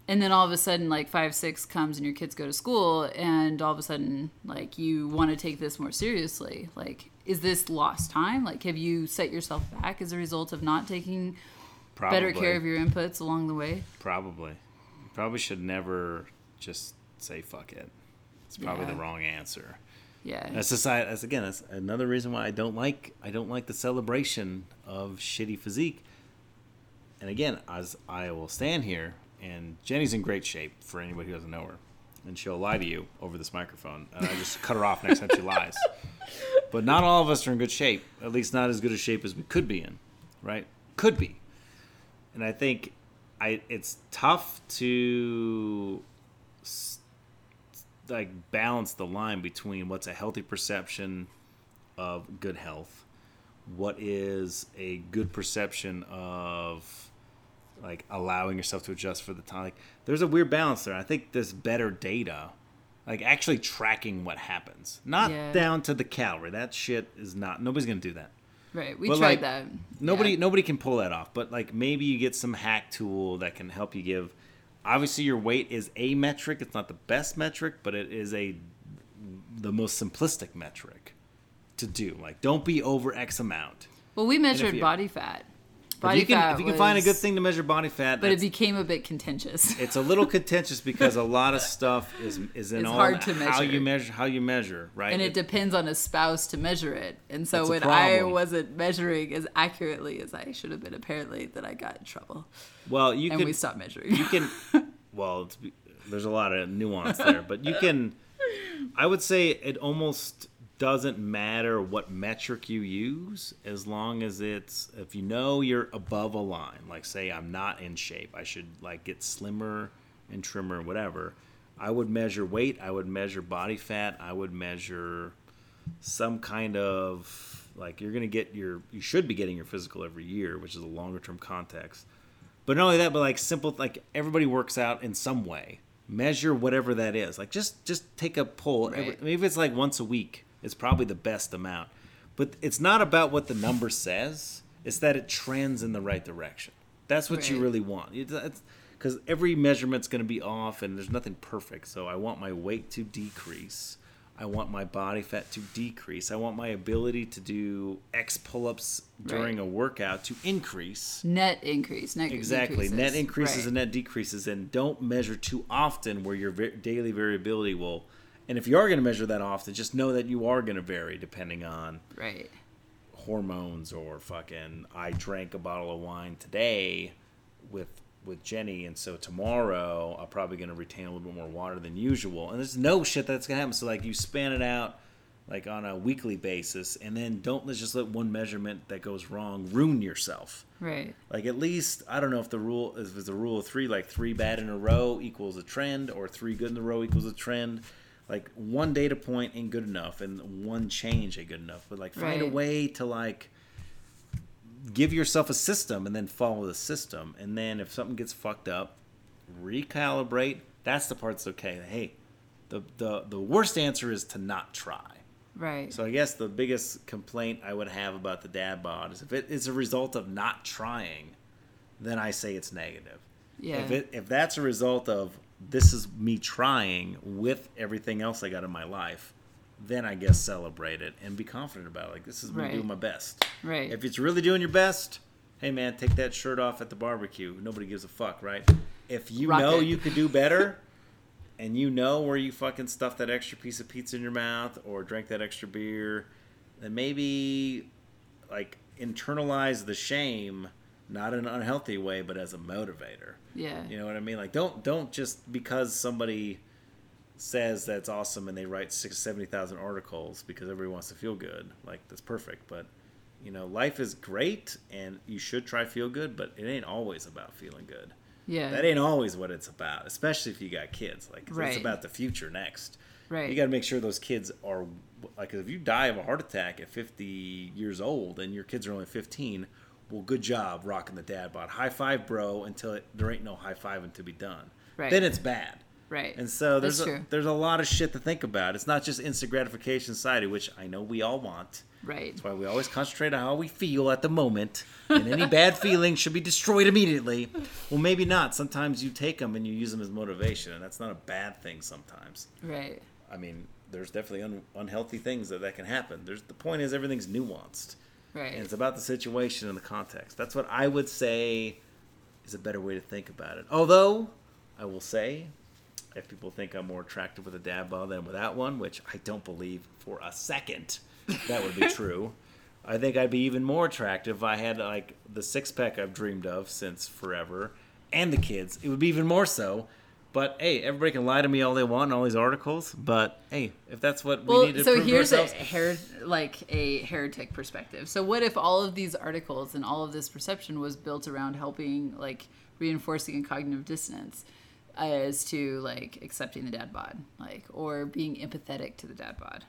And then all of a sudden like 5 6 comes and your kids go to school and all of a sudden like you want to take this more seriously. Like is this lost time? Like have you set yourself back as a result of not taking Probably. better care of your inputs along the way? Probably. You probably should never just say fuck it. It's probably Yeah. the wrong answer. Yeah. That's society. That's again. That's another reason why I don't like. I don't like the celebration of shitty physique. And again, as I will stand here, and Jenny's in great shape for anybody who doesn't know her, and she'll lie to you over this microphone, and I just cut her off next time she lies. But not all of us are in good shape. At least not as good a shape as we could be in, right? Could be. And I think I it's tough to like balance the line between what's a healthy perception of good health, what is a good perception of like allowing yourself to adjust for the time. Like, there's a weird balance there. I think there's better data, like actually tracking what happens, not Yeah. down to the calorie. That shit is not. Nobody's gonna do that. Right. We But, tried like, that. Nobody Yeah. nobody can pull that off. But like maybe you get some hack tool that can help you give. Obviously, your weight is a metric. It's not the best metric, but it is a the most simplistic metric to do. Like, don't be over X amount. Well, we measured body fat. If you can, if you can find a good thing to measure body fat, but it became a bit contentious. it's a little contentious because a lot of stuff is is in It's all hard to how you measure. measure how you measure right. and it depends on a spouse to measure it. And so when I wasn't measuring as accurately as I should have been, apparently, that I got in trouble, well, you can and could we stopped measuring. you can well it's, there's a lot of nuance there but you can i would say it almost doesn't matter what metric you use as long as it's if you know you're above a line like say i'm not in shape i should like get slimmer and trimmer whatever i would measure weight i would measure body fat i would measure some kind of like you're gonna get your you should be getting your physical every year which is a longer term context but not only that, but like simple, like everybody works out in some way. Measure whatever that is. Like just just take a poll. Every- Right. Maybe it's like once a week. It's probably the best amount. But it's not about what the number says. It's that it trends in the right direction. That's what you really want. Because every measurement's going to be off, and there's nothing perfect. So I want my weight to decrease. I want my body fat to decrease. I want my ability to do X pull-ups during Right. a workout to increase. net increase. Net Exactly. decreases. Net increases Right. and net decreases, and don't measure too often where your daily variability will. And if you are going to measure that often, just know that you are going to vary depending on Right. hormones or fucking. I drank a bottle of wine today with with Jenny, and so tomorrow I'm probably going to retain a little bit more water than usual. And there's no shit that's going to happen. So like you span it out like on a weekly basis, and then don't let's just let one measurement that goes wrong ruin yourself. Right. Like at least I don't know if the rule is a rule of three, like three bad in a row equals a trend, or three good in a row equals a trend. Like one data point ain't good enough, and one change ain't good enough. But like find a way to like give yourself a system, and then follow the system. And then if something gets fucked up, recalibrate. That's the part that's okay. Hey, the the the worst answer is to not try. Right. So I guess the biggest complaint I would have about the dad bod is if it is a result of not trying, then I say it's negative. yeah. If it if that's a result of this is me trying with everything else I got in my life, then I guess celebrate it and be confident about it. Like this is me Right. doing my best. right. If it's really doing your best, hey man, take that shirt off at the barbecue. Nobody gives a fuck, right? If you Rock know it. you could do better, and you know where you fucking stuffed that extra piece of pizza in your mouth or drank that extra beer, then maybe like internalize the shame, not in an unhealthy way, but as a motivator. yeah. You know what I mean? Like don't don't just because somebody says that's awesome and they write six, 70,000 articles because everybody wants to feel good. Like, that's perfect. But, you know, life is great and you should try feel good, but it ain't always about feeling good. Yeah. That ain't always what it's about, especially if you got kids. Like Right. it's about the future next. Right. You got to make sure those kids are like if you die of a heart attack at 50 years old and your kids are only 15, well, good job rocking the dad bod. High five, bro, until it, there ain't no high fiving to be done. Right. Then it's bad. Right. And so there's That's a, true. there's a lot of shit to think about. It's not just instant gratification society, which I know we all want. Right. That's why we always concentrate on how we feel at the moment, and any bad feeling should be destroyed immediately. Well, maybe not. Sometimes you take them and you use them as motivation, and that's not a bad thing. Sometimes. Right. I mean, there's definitely un- unhealthy things that that can happen. There's the point is everything's nuanced, Right. and it's about the situation and the context. That's what I would say is a better way to think about it. Although, I will say, if people think I'm more attractive with a dad bod than without one, which I don't believe for a second that would be true. I think I'd be even more attractive if I had like the six pack I've dreamed of since forever, and the kids. It would be even more so. But hey, everybody can lie to me all they want in all these articles. But hey, if that's what we need to so here's a ourselves, her like a heretic perspective. So what if all of these articles and all of this perception was built around helping like reinforcing a cognitive dissonance as to like accepting the dad bod, like or being empathetic to the dad bod.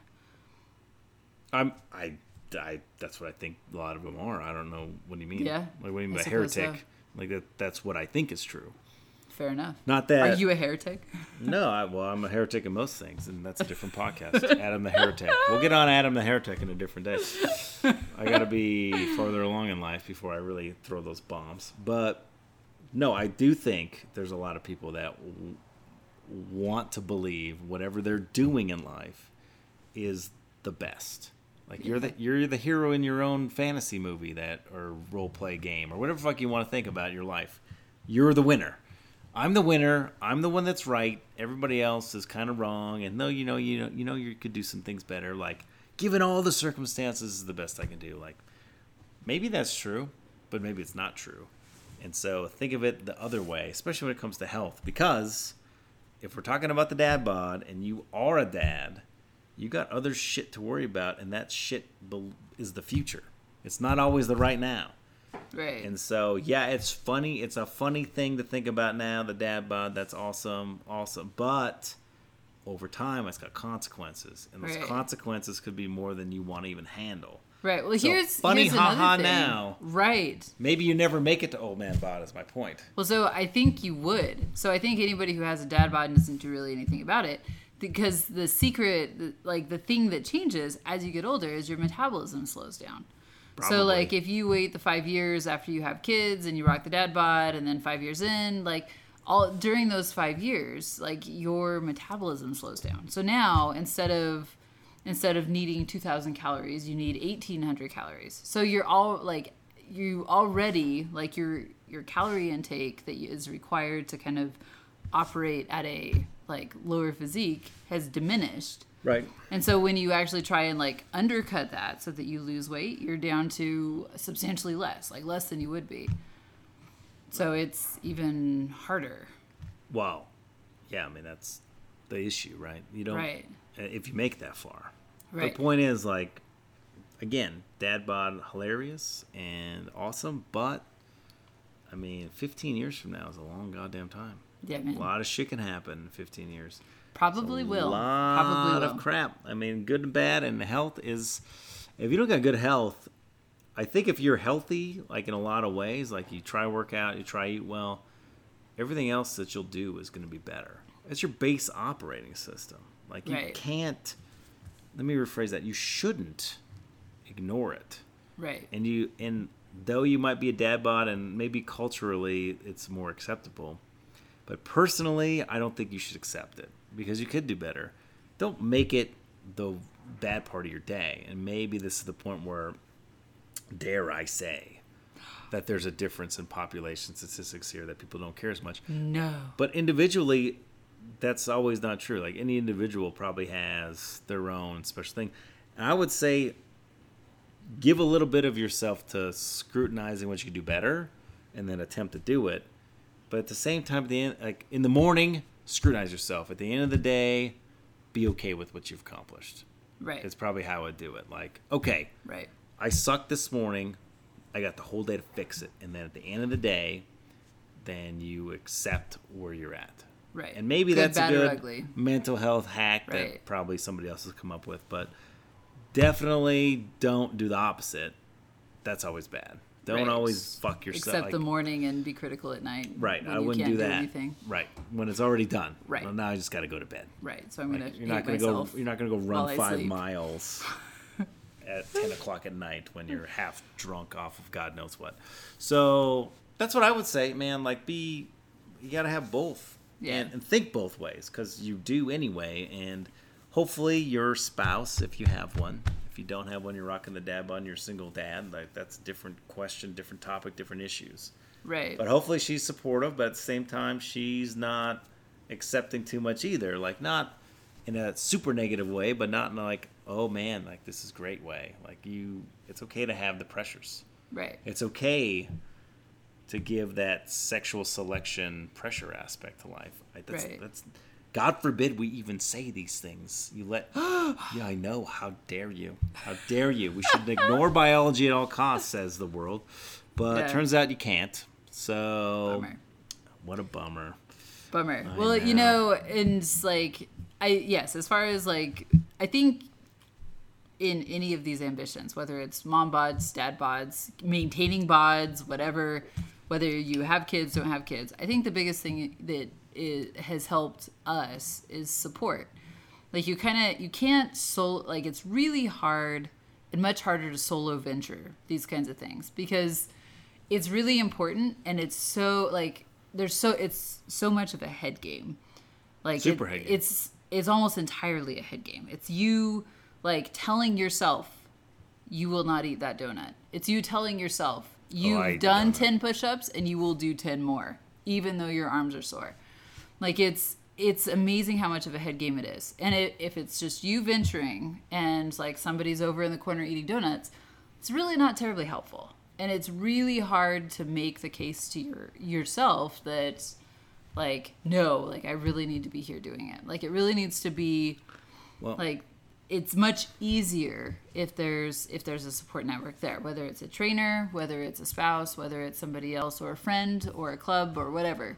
I'm I, I that's what I think a lot of them are. I don't know what do you mean. Yeah, Like what do you mean I by suppose so. heretic? Like that that's what I think is true. Fair enough. Not that Are you a heretic? No, I, well, I'm a heretic in most things, and that's a different podcast. Adam the Heretic. We'll get on Adam the Heretic in a different day. I got to be farther along in life before I really throw those bombs. But no, I do think there's a lot of people that w- want to believe whatever they're doing in life is the best. Like you're the you're the hero in your own fantasy movie that or role play game or whatever the fuck you want to think about your life. You're the winner. I'm the winner. I'm the one that's right. Everybody else is kind of wrong. And though you know, you know, you know, you could do some things better. Like, given all the circumstances, is the best I can do. Like, maybe that's true, but maybe it's not true. And so think of it the other way, especially when it comes to health, because if we're talking about the dad bod and you are a dad, you got other shit to worry about, and that shit is the future. It's not always the right now. Right. And so, yeah, it's funny. It's a funny thing to think about now. The dad bod, that's awesome, awesome. But over time, it's got consequences, and those Right. consequences could be more than you want to even handle. right. Well, so here's funny here's ha-ha thing. now. Right. Maybe you never make it to old man bod. Is my point. Well, so I think you would. So I think anybody who has a dad bod and doesn't do really anything about it, because the secret, like the thing that changes as you get older, is your metabolism slows down. So like if you wait the five years after you have kids and you rock the dad bod, and then five years in, like all during those five years, like your metabolism slows down. So now instead of instead of needing 2000 calories you need 1800 calories. So you're all like you already like your your calorie intake that is required to kind of operate at a like lower physique has diminished Right. and so when you actually try and like undercut that so that you lose weight you're down to substantially less like less than you would be so it's even harder Wow. Yeah, I mean that's the issue, right? You don't Right. uh, if you make that far. Right. The point is like again, dad bod hilarious and awesome, but I mean, 15 years from now is a long goddamn time. yeah A lot of shit can happen in 15 years. Probably a will lot probably will of crap. I mean, good and bad, and health is. If you don't got good health, I think if you're healthy, like in a lot of ways, like you try work out, you try eat well, everything else that you'll do is going to be better. It's your base operating system. Like you Right. can't. Let me rephrase that. You shouldn't ignore it right and you and though you might be a dad bod and maybe culturally it's more acceptable but personally i don't think you should accept it because you could do better. Don't make it the bad part of your day. And maybe this is the point where dare i say that there's a difference in population statistics here that people don't care as much. No. But individually that's always not true. Like any individual probably has their own special thing. And i would say give a little bit of yourself to scrutinizing what you can do better and then attempt to do it. But at the same time at the end, like in the morning scrutinize yourself. At the end of the day, be okay with what you've accomplished. Right. It's probably how I would do it. Like, okay, right. I sucked this morning. I got the whole day to fix it. And then at the end of the day, then you accept where you're at. Right. And maybe Good, that's a bad, or good mental health hack Right. that probably somebody else has come up with. But definitely don't do the opposite. That's always bad. Don't Right. always fuck yourself. Except like- the morning and be critical at night. Right. when I you wouldn't can't do that. anything. Right. When it's already done. Right. Well, now I just got to go to bed. Right. So I'm gonna. You're not going gonna go. You're not gonna go run five sleep. miles at ten o'clock at night when you're half drunk off of God knows what. So that's what I would say, man. Like, be you gotta have both, Yeah. and, and think both ways because you do anyway. And hopefully, your spouse, if you have one, if you don't have one, you're rocking the dad bun. You're single dad. Like that's a different question, different topic, different issues. Right. But hopefully she's supportive, but at the same time she's not accepting too much either. Like not in a super negative way, but not in a like, oh man, like this is great way. Like you it's okay to have the pressures. right. It's okay to give that sexual selection pressure aspect to life. That's Right. that's God forbid we even say these things. You let Yeah, I know. How dare you? How dare you? We should ignore biology at all costs, says the world. But Yeah. it turns out you can't. So Bummer. what a bummer. Bummer. I well, you know. know, and it's like I yes, as far as like I think in any of these ambitions, whether it's mom bods, dad bods, maintaining bods, whatever, whether you have kids, don't have kids, I think the biggest thing that it has helped us is support. Like you kind of you can't solo like it's really hard and much harder to solo venture these kinds of things because it's really important and it's so like there's so it's so much of a head game. Like Super it- head game. it's it's almost entirely a head game. It's you like telling yourself you will not eat that donut. It's you telling yourself oh, you've Oh, eat the done 10 push-ups and you will do 10 more even though your arms are sore like it's it's amazing how much of a head game it is. And it, if it's just you venturing and like somebody's over in the corner eating donuts it's really not terribly helpful. And it's really hard to make the case to your yourself that like no like i really need to be here doing it. Like it really needs to be Well, like it's much easier if there's if there's a support network there whether it's a trainer whether it's a spouse whether it's somebody else or a friend or a club or whatever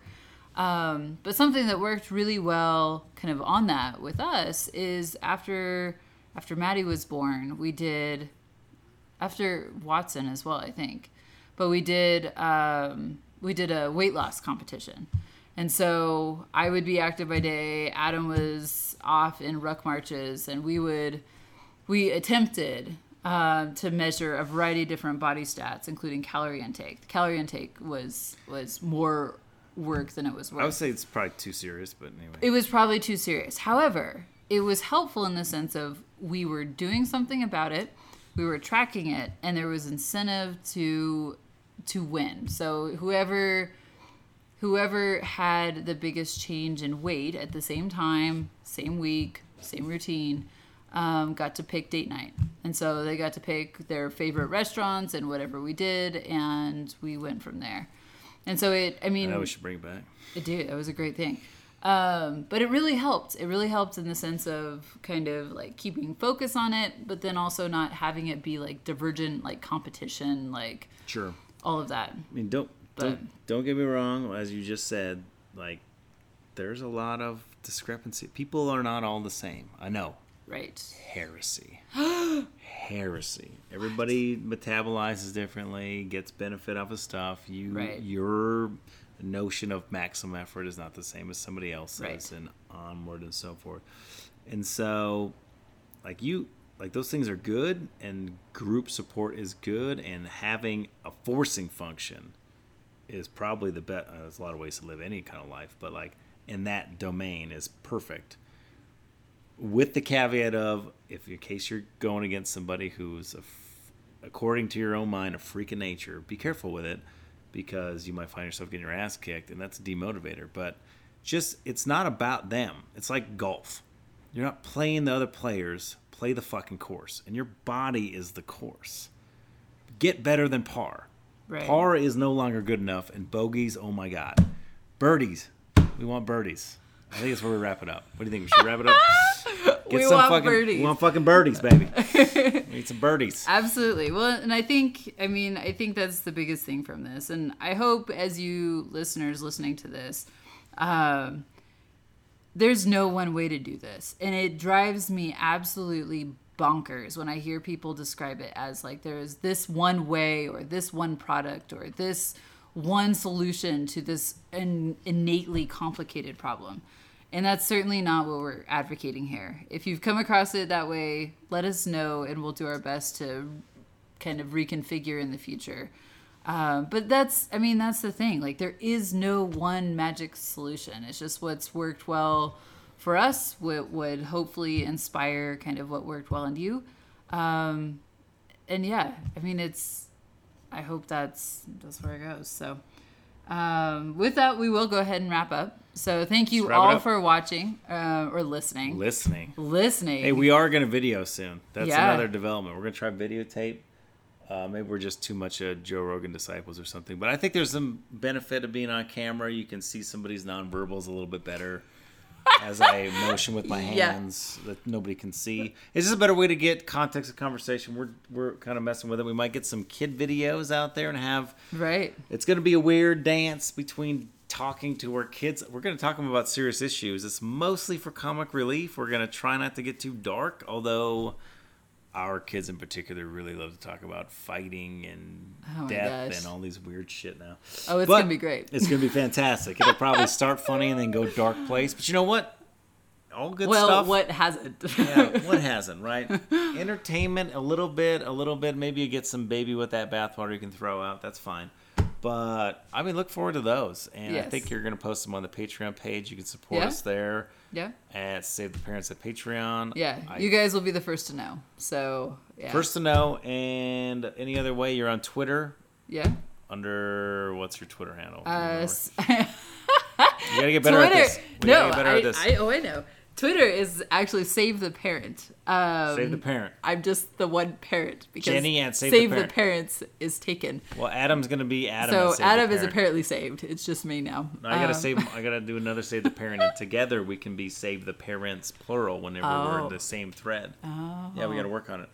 um, but something that worked really well kind of on that with us is after after maddie was born we did after watson as well i think but we did um, we did a weight loss competition. And so i would be active by day adam was off in ruck marches and we would we attempted uh, to measure a variety of different body stats including calorie intake. The calorie intake was was more work than it was worth I would say it's probably too serious, but anyway. it was probably too serious. However, it was helpful in the sense of we were doing something about it, we were tracking it, and there was incentive to to win. So whoever whoever had the biggest change in weight at the same time, same week, same routine, um, got to pick date night. And so they got to pick their favorite restaurants and whatever we did, and we went from there. And so it, I mean, I know we should bring it back. it did. That was a great thing. Um, but it really helped. It really helped in the sense of kind of like keeping focus on it, but then also not having it be like divergent, like competition, like Sure. all of that. I mean, don't don't don't get me wrong. As you just said, like there's a lot of discrepancy. People are not all the same. I know. Right. Heresy. Heresy. Everybody metabolizes differently, gets benefit off of stuff. You Right. your notion of maximum effort is not the same as somebody else's, Right. and onward and so forth. And so, like you, like those things are good, and group support is good, and having a forcing function is probably the best. Uh, there's a lot of ways to live any kind of life, but like in that domain is perfect. With the caveat of, if in case you're going against somebody who's, a according to your own mind, a freak of nature, be careful with it because you might find yourself getting your ass kicked, and that's a demotivator. But just, it's not about them. It's like golf. You're not playing the other players, play the fucking course, and your body is the course. Get better than par. Right. Par is no longer good enough, and bogeys, oh my god, birdies, we want birdies. I think it's where we wrap it up. What do you think? We should wrap it up. Get We some want fucking, birdies. We want fucking birdies, baby. we need some birdies. Absolutely. Well, and I think, I mean, I think that's the biggest thing from this. And I hope as you listeners listening to this, um, there's no one way to do this. And it drives me absolutely bonkers when I hear people describe it as like there's this one way or this one product or this one solution to this in, innately complicated problem. And that's certainly not what we're advocating here. If you've come across it that way, let us know and we'll do our best to kind of reconfigure in the future. Uh, but that's, I mean, that's the thing. Like, there is no one magic solution. It's just what's worked well for us, what would hopefully inspire kind of what worked well in you. Um, and yeah, I mean, it's, I hope that's, that's where it goes. So, um, with that, we will go ahead and wrap up. So, thank you Let's wrap it all for watching uh, or listening. Listening. listening. Hey, we are going to video soon. That's Yeah. another development. We're going to try videotape. Uh, maybe we're just too much uh, Joe Rogan disciples or something. But I think there's some benefit of being on camera. You can see somebody's nonverbals a little bit better as I motion with my Yeah. hands that nobody can see. It's just a better way to get context of conversation. We're we're kind of messing with it. We might get some kid videos out there and have right. it's going to be a weird dance between talking to our kids. We're going to talk them about serious issues. It's mostly for comic relief. We're going to try not to get too dark, although our kids in particular really love to talk about fighting and Oh death and all these weird shit now. Oh, it's But gonna be great. It's going to be fantastic. It'll probably start funny and then go dark place. But you know what? All good Well, stuff. Well, what hasn't? yeah, what hasn't, right? Entertainment, a little bit, a little bit. Maybe you get some baby with that bathwater you can throw out. That's fine. But I mean, look forward to those, and I think you're going to post them on the Patreon page. You can support Yeah. us there yeah. at Save the Parents at Patreon. Yeah. I- you guys will be the first to know. So, yeah. first to know, and any other way, you're on Twitter Yeah. under what's your Twitter handle? Uh, you gotta get better Twitter. at this. We no, gotta get better I, at this. I, oh, I know. Twitter is actually Save the Parent. Um, Save the parent. I'm just the one parent because Jenny at Save the Save the, Parent. Parents is taken. Well, Adam's gonna be Adam. so the Adam is apparently saved. It's just me now. No, I gotta Um, save. I gotta do another save the parent, and together we can be save the parents plural whenever we're Oh. in the same thread. Yeah, we gotta work on it.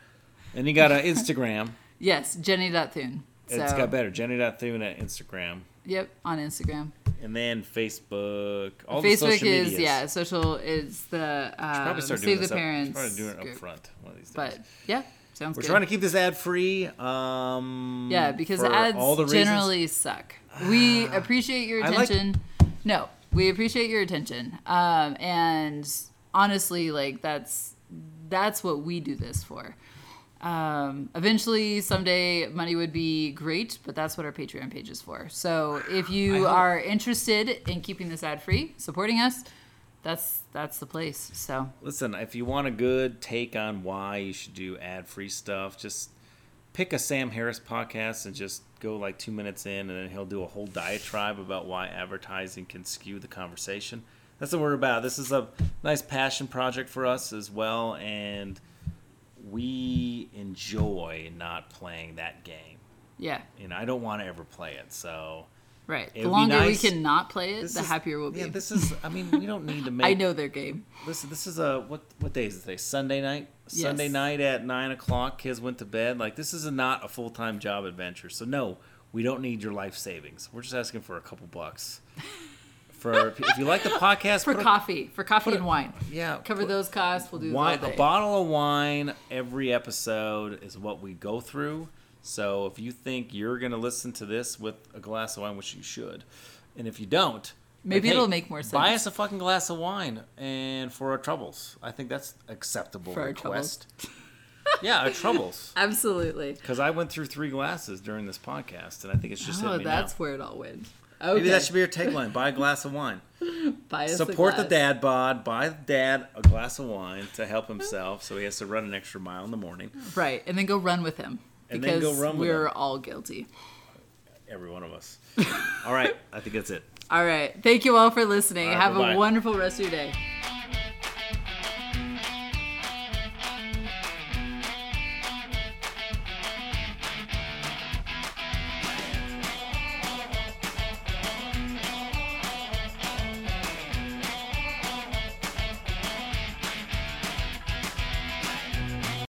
And you got an Instagram. Yes, Jenny.thuen. So, It's got better. Jenny Jenny.thuen at Instagram, Yep, on Instagram. And then Facebook. All the Facebook is medias. yeah, social is the um, Probably start doing Save this the up- Probably doing it up front one of these days. But yeah, sounds we're good. trying to keep this ad free. Um, yeah, because ads all the reasons- generally suck. We appreciate your I like- attention. no, we appreciate your attention. Um, and honestly, like that's that's what we do this for. Um, eventually, someday, money would be great, but that's what our Patreon page is for. So, if you are interested in keeping this ad free, supporting us, that's that's the place. So, Listen, if you want a good take on why you should do ad free stuff, just pick a Sam Harris podcast and just go like two minutes in, and then he'll do a whole diatribe about why advertising can skew the conversation. That's what we're about. This is a nice passion project for us as well, and we enjoy not playing that game. yeah, And I don't want to ever play it, so. right. It the longer nice- we can not play it, This the is- happier we'll be. Yeah, this is. I mean, we don't need to make. I know their game. Listen, this is a what? What day is it today? Sunday night. Sunday night at nine o'clock. Kids went to bed. Like this is a, not a full time job adventure. So no, we don't need your life savings. We're just asking for a couple bucks. For if you like the podcast, For put a- coffee, for coffee put a- and wine. yeah, Cover put- those costs. We'll do wine, a bottle of wine every episode is what we go through. So if you think you're gonna listen to this with a glass of wine, which you should, and if you don't, Maybe like, it'll hey, make more sense. Buy us a fucking glass of wine and for our troubles. I think that's acceptable For our request. yeah, our troubles. Absolutely. Because I went through three glasses during this podcast, and I think it's just Oh, that's now. where it all went. Okay. Maybe that should be your tagline: Buy a glass of wine. Buy Support the dad bod. Buy dad a glass of wine to help himself, so he has to run an extra mile in the morning. Right, and then go run with him. And Because then go run with we're him. all guilty. Every one of us. All right, I think that's it. All right. Thank you all for listening. All right, Have bye-bye. a wonderful rest of your day.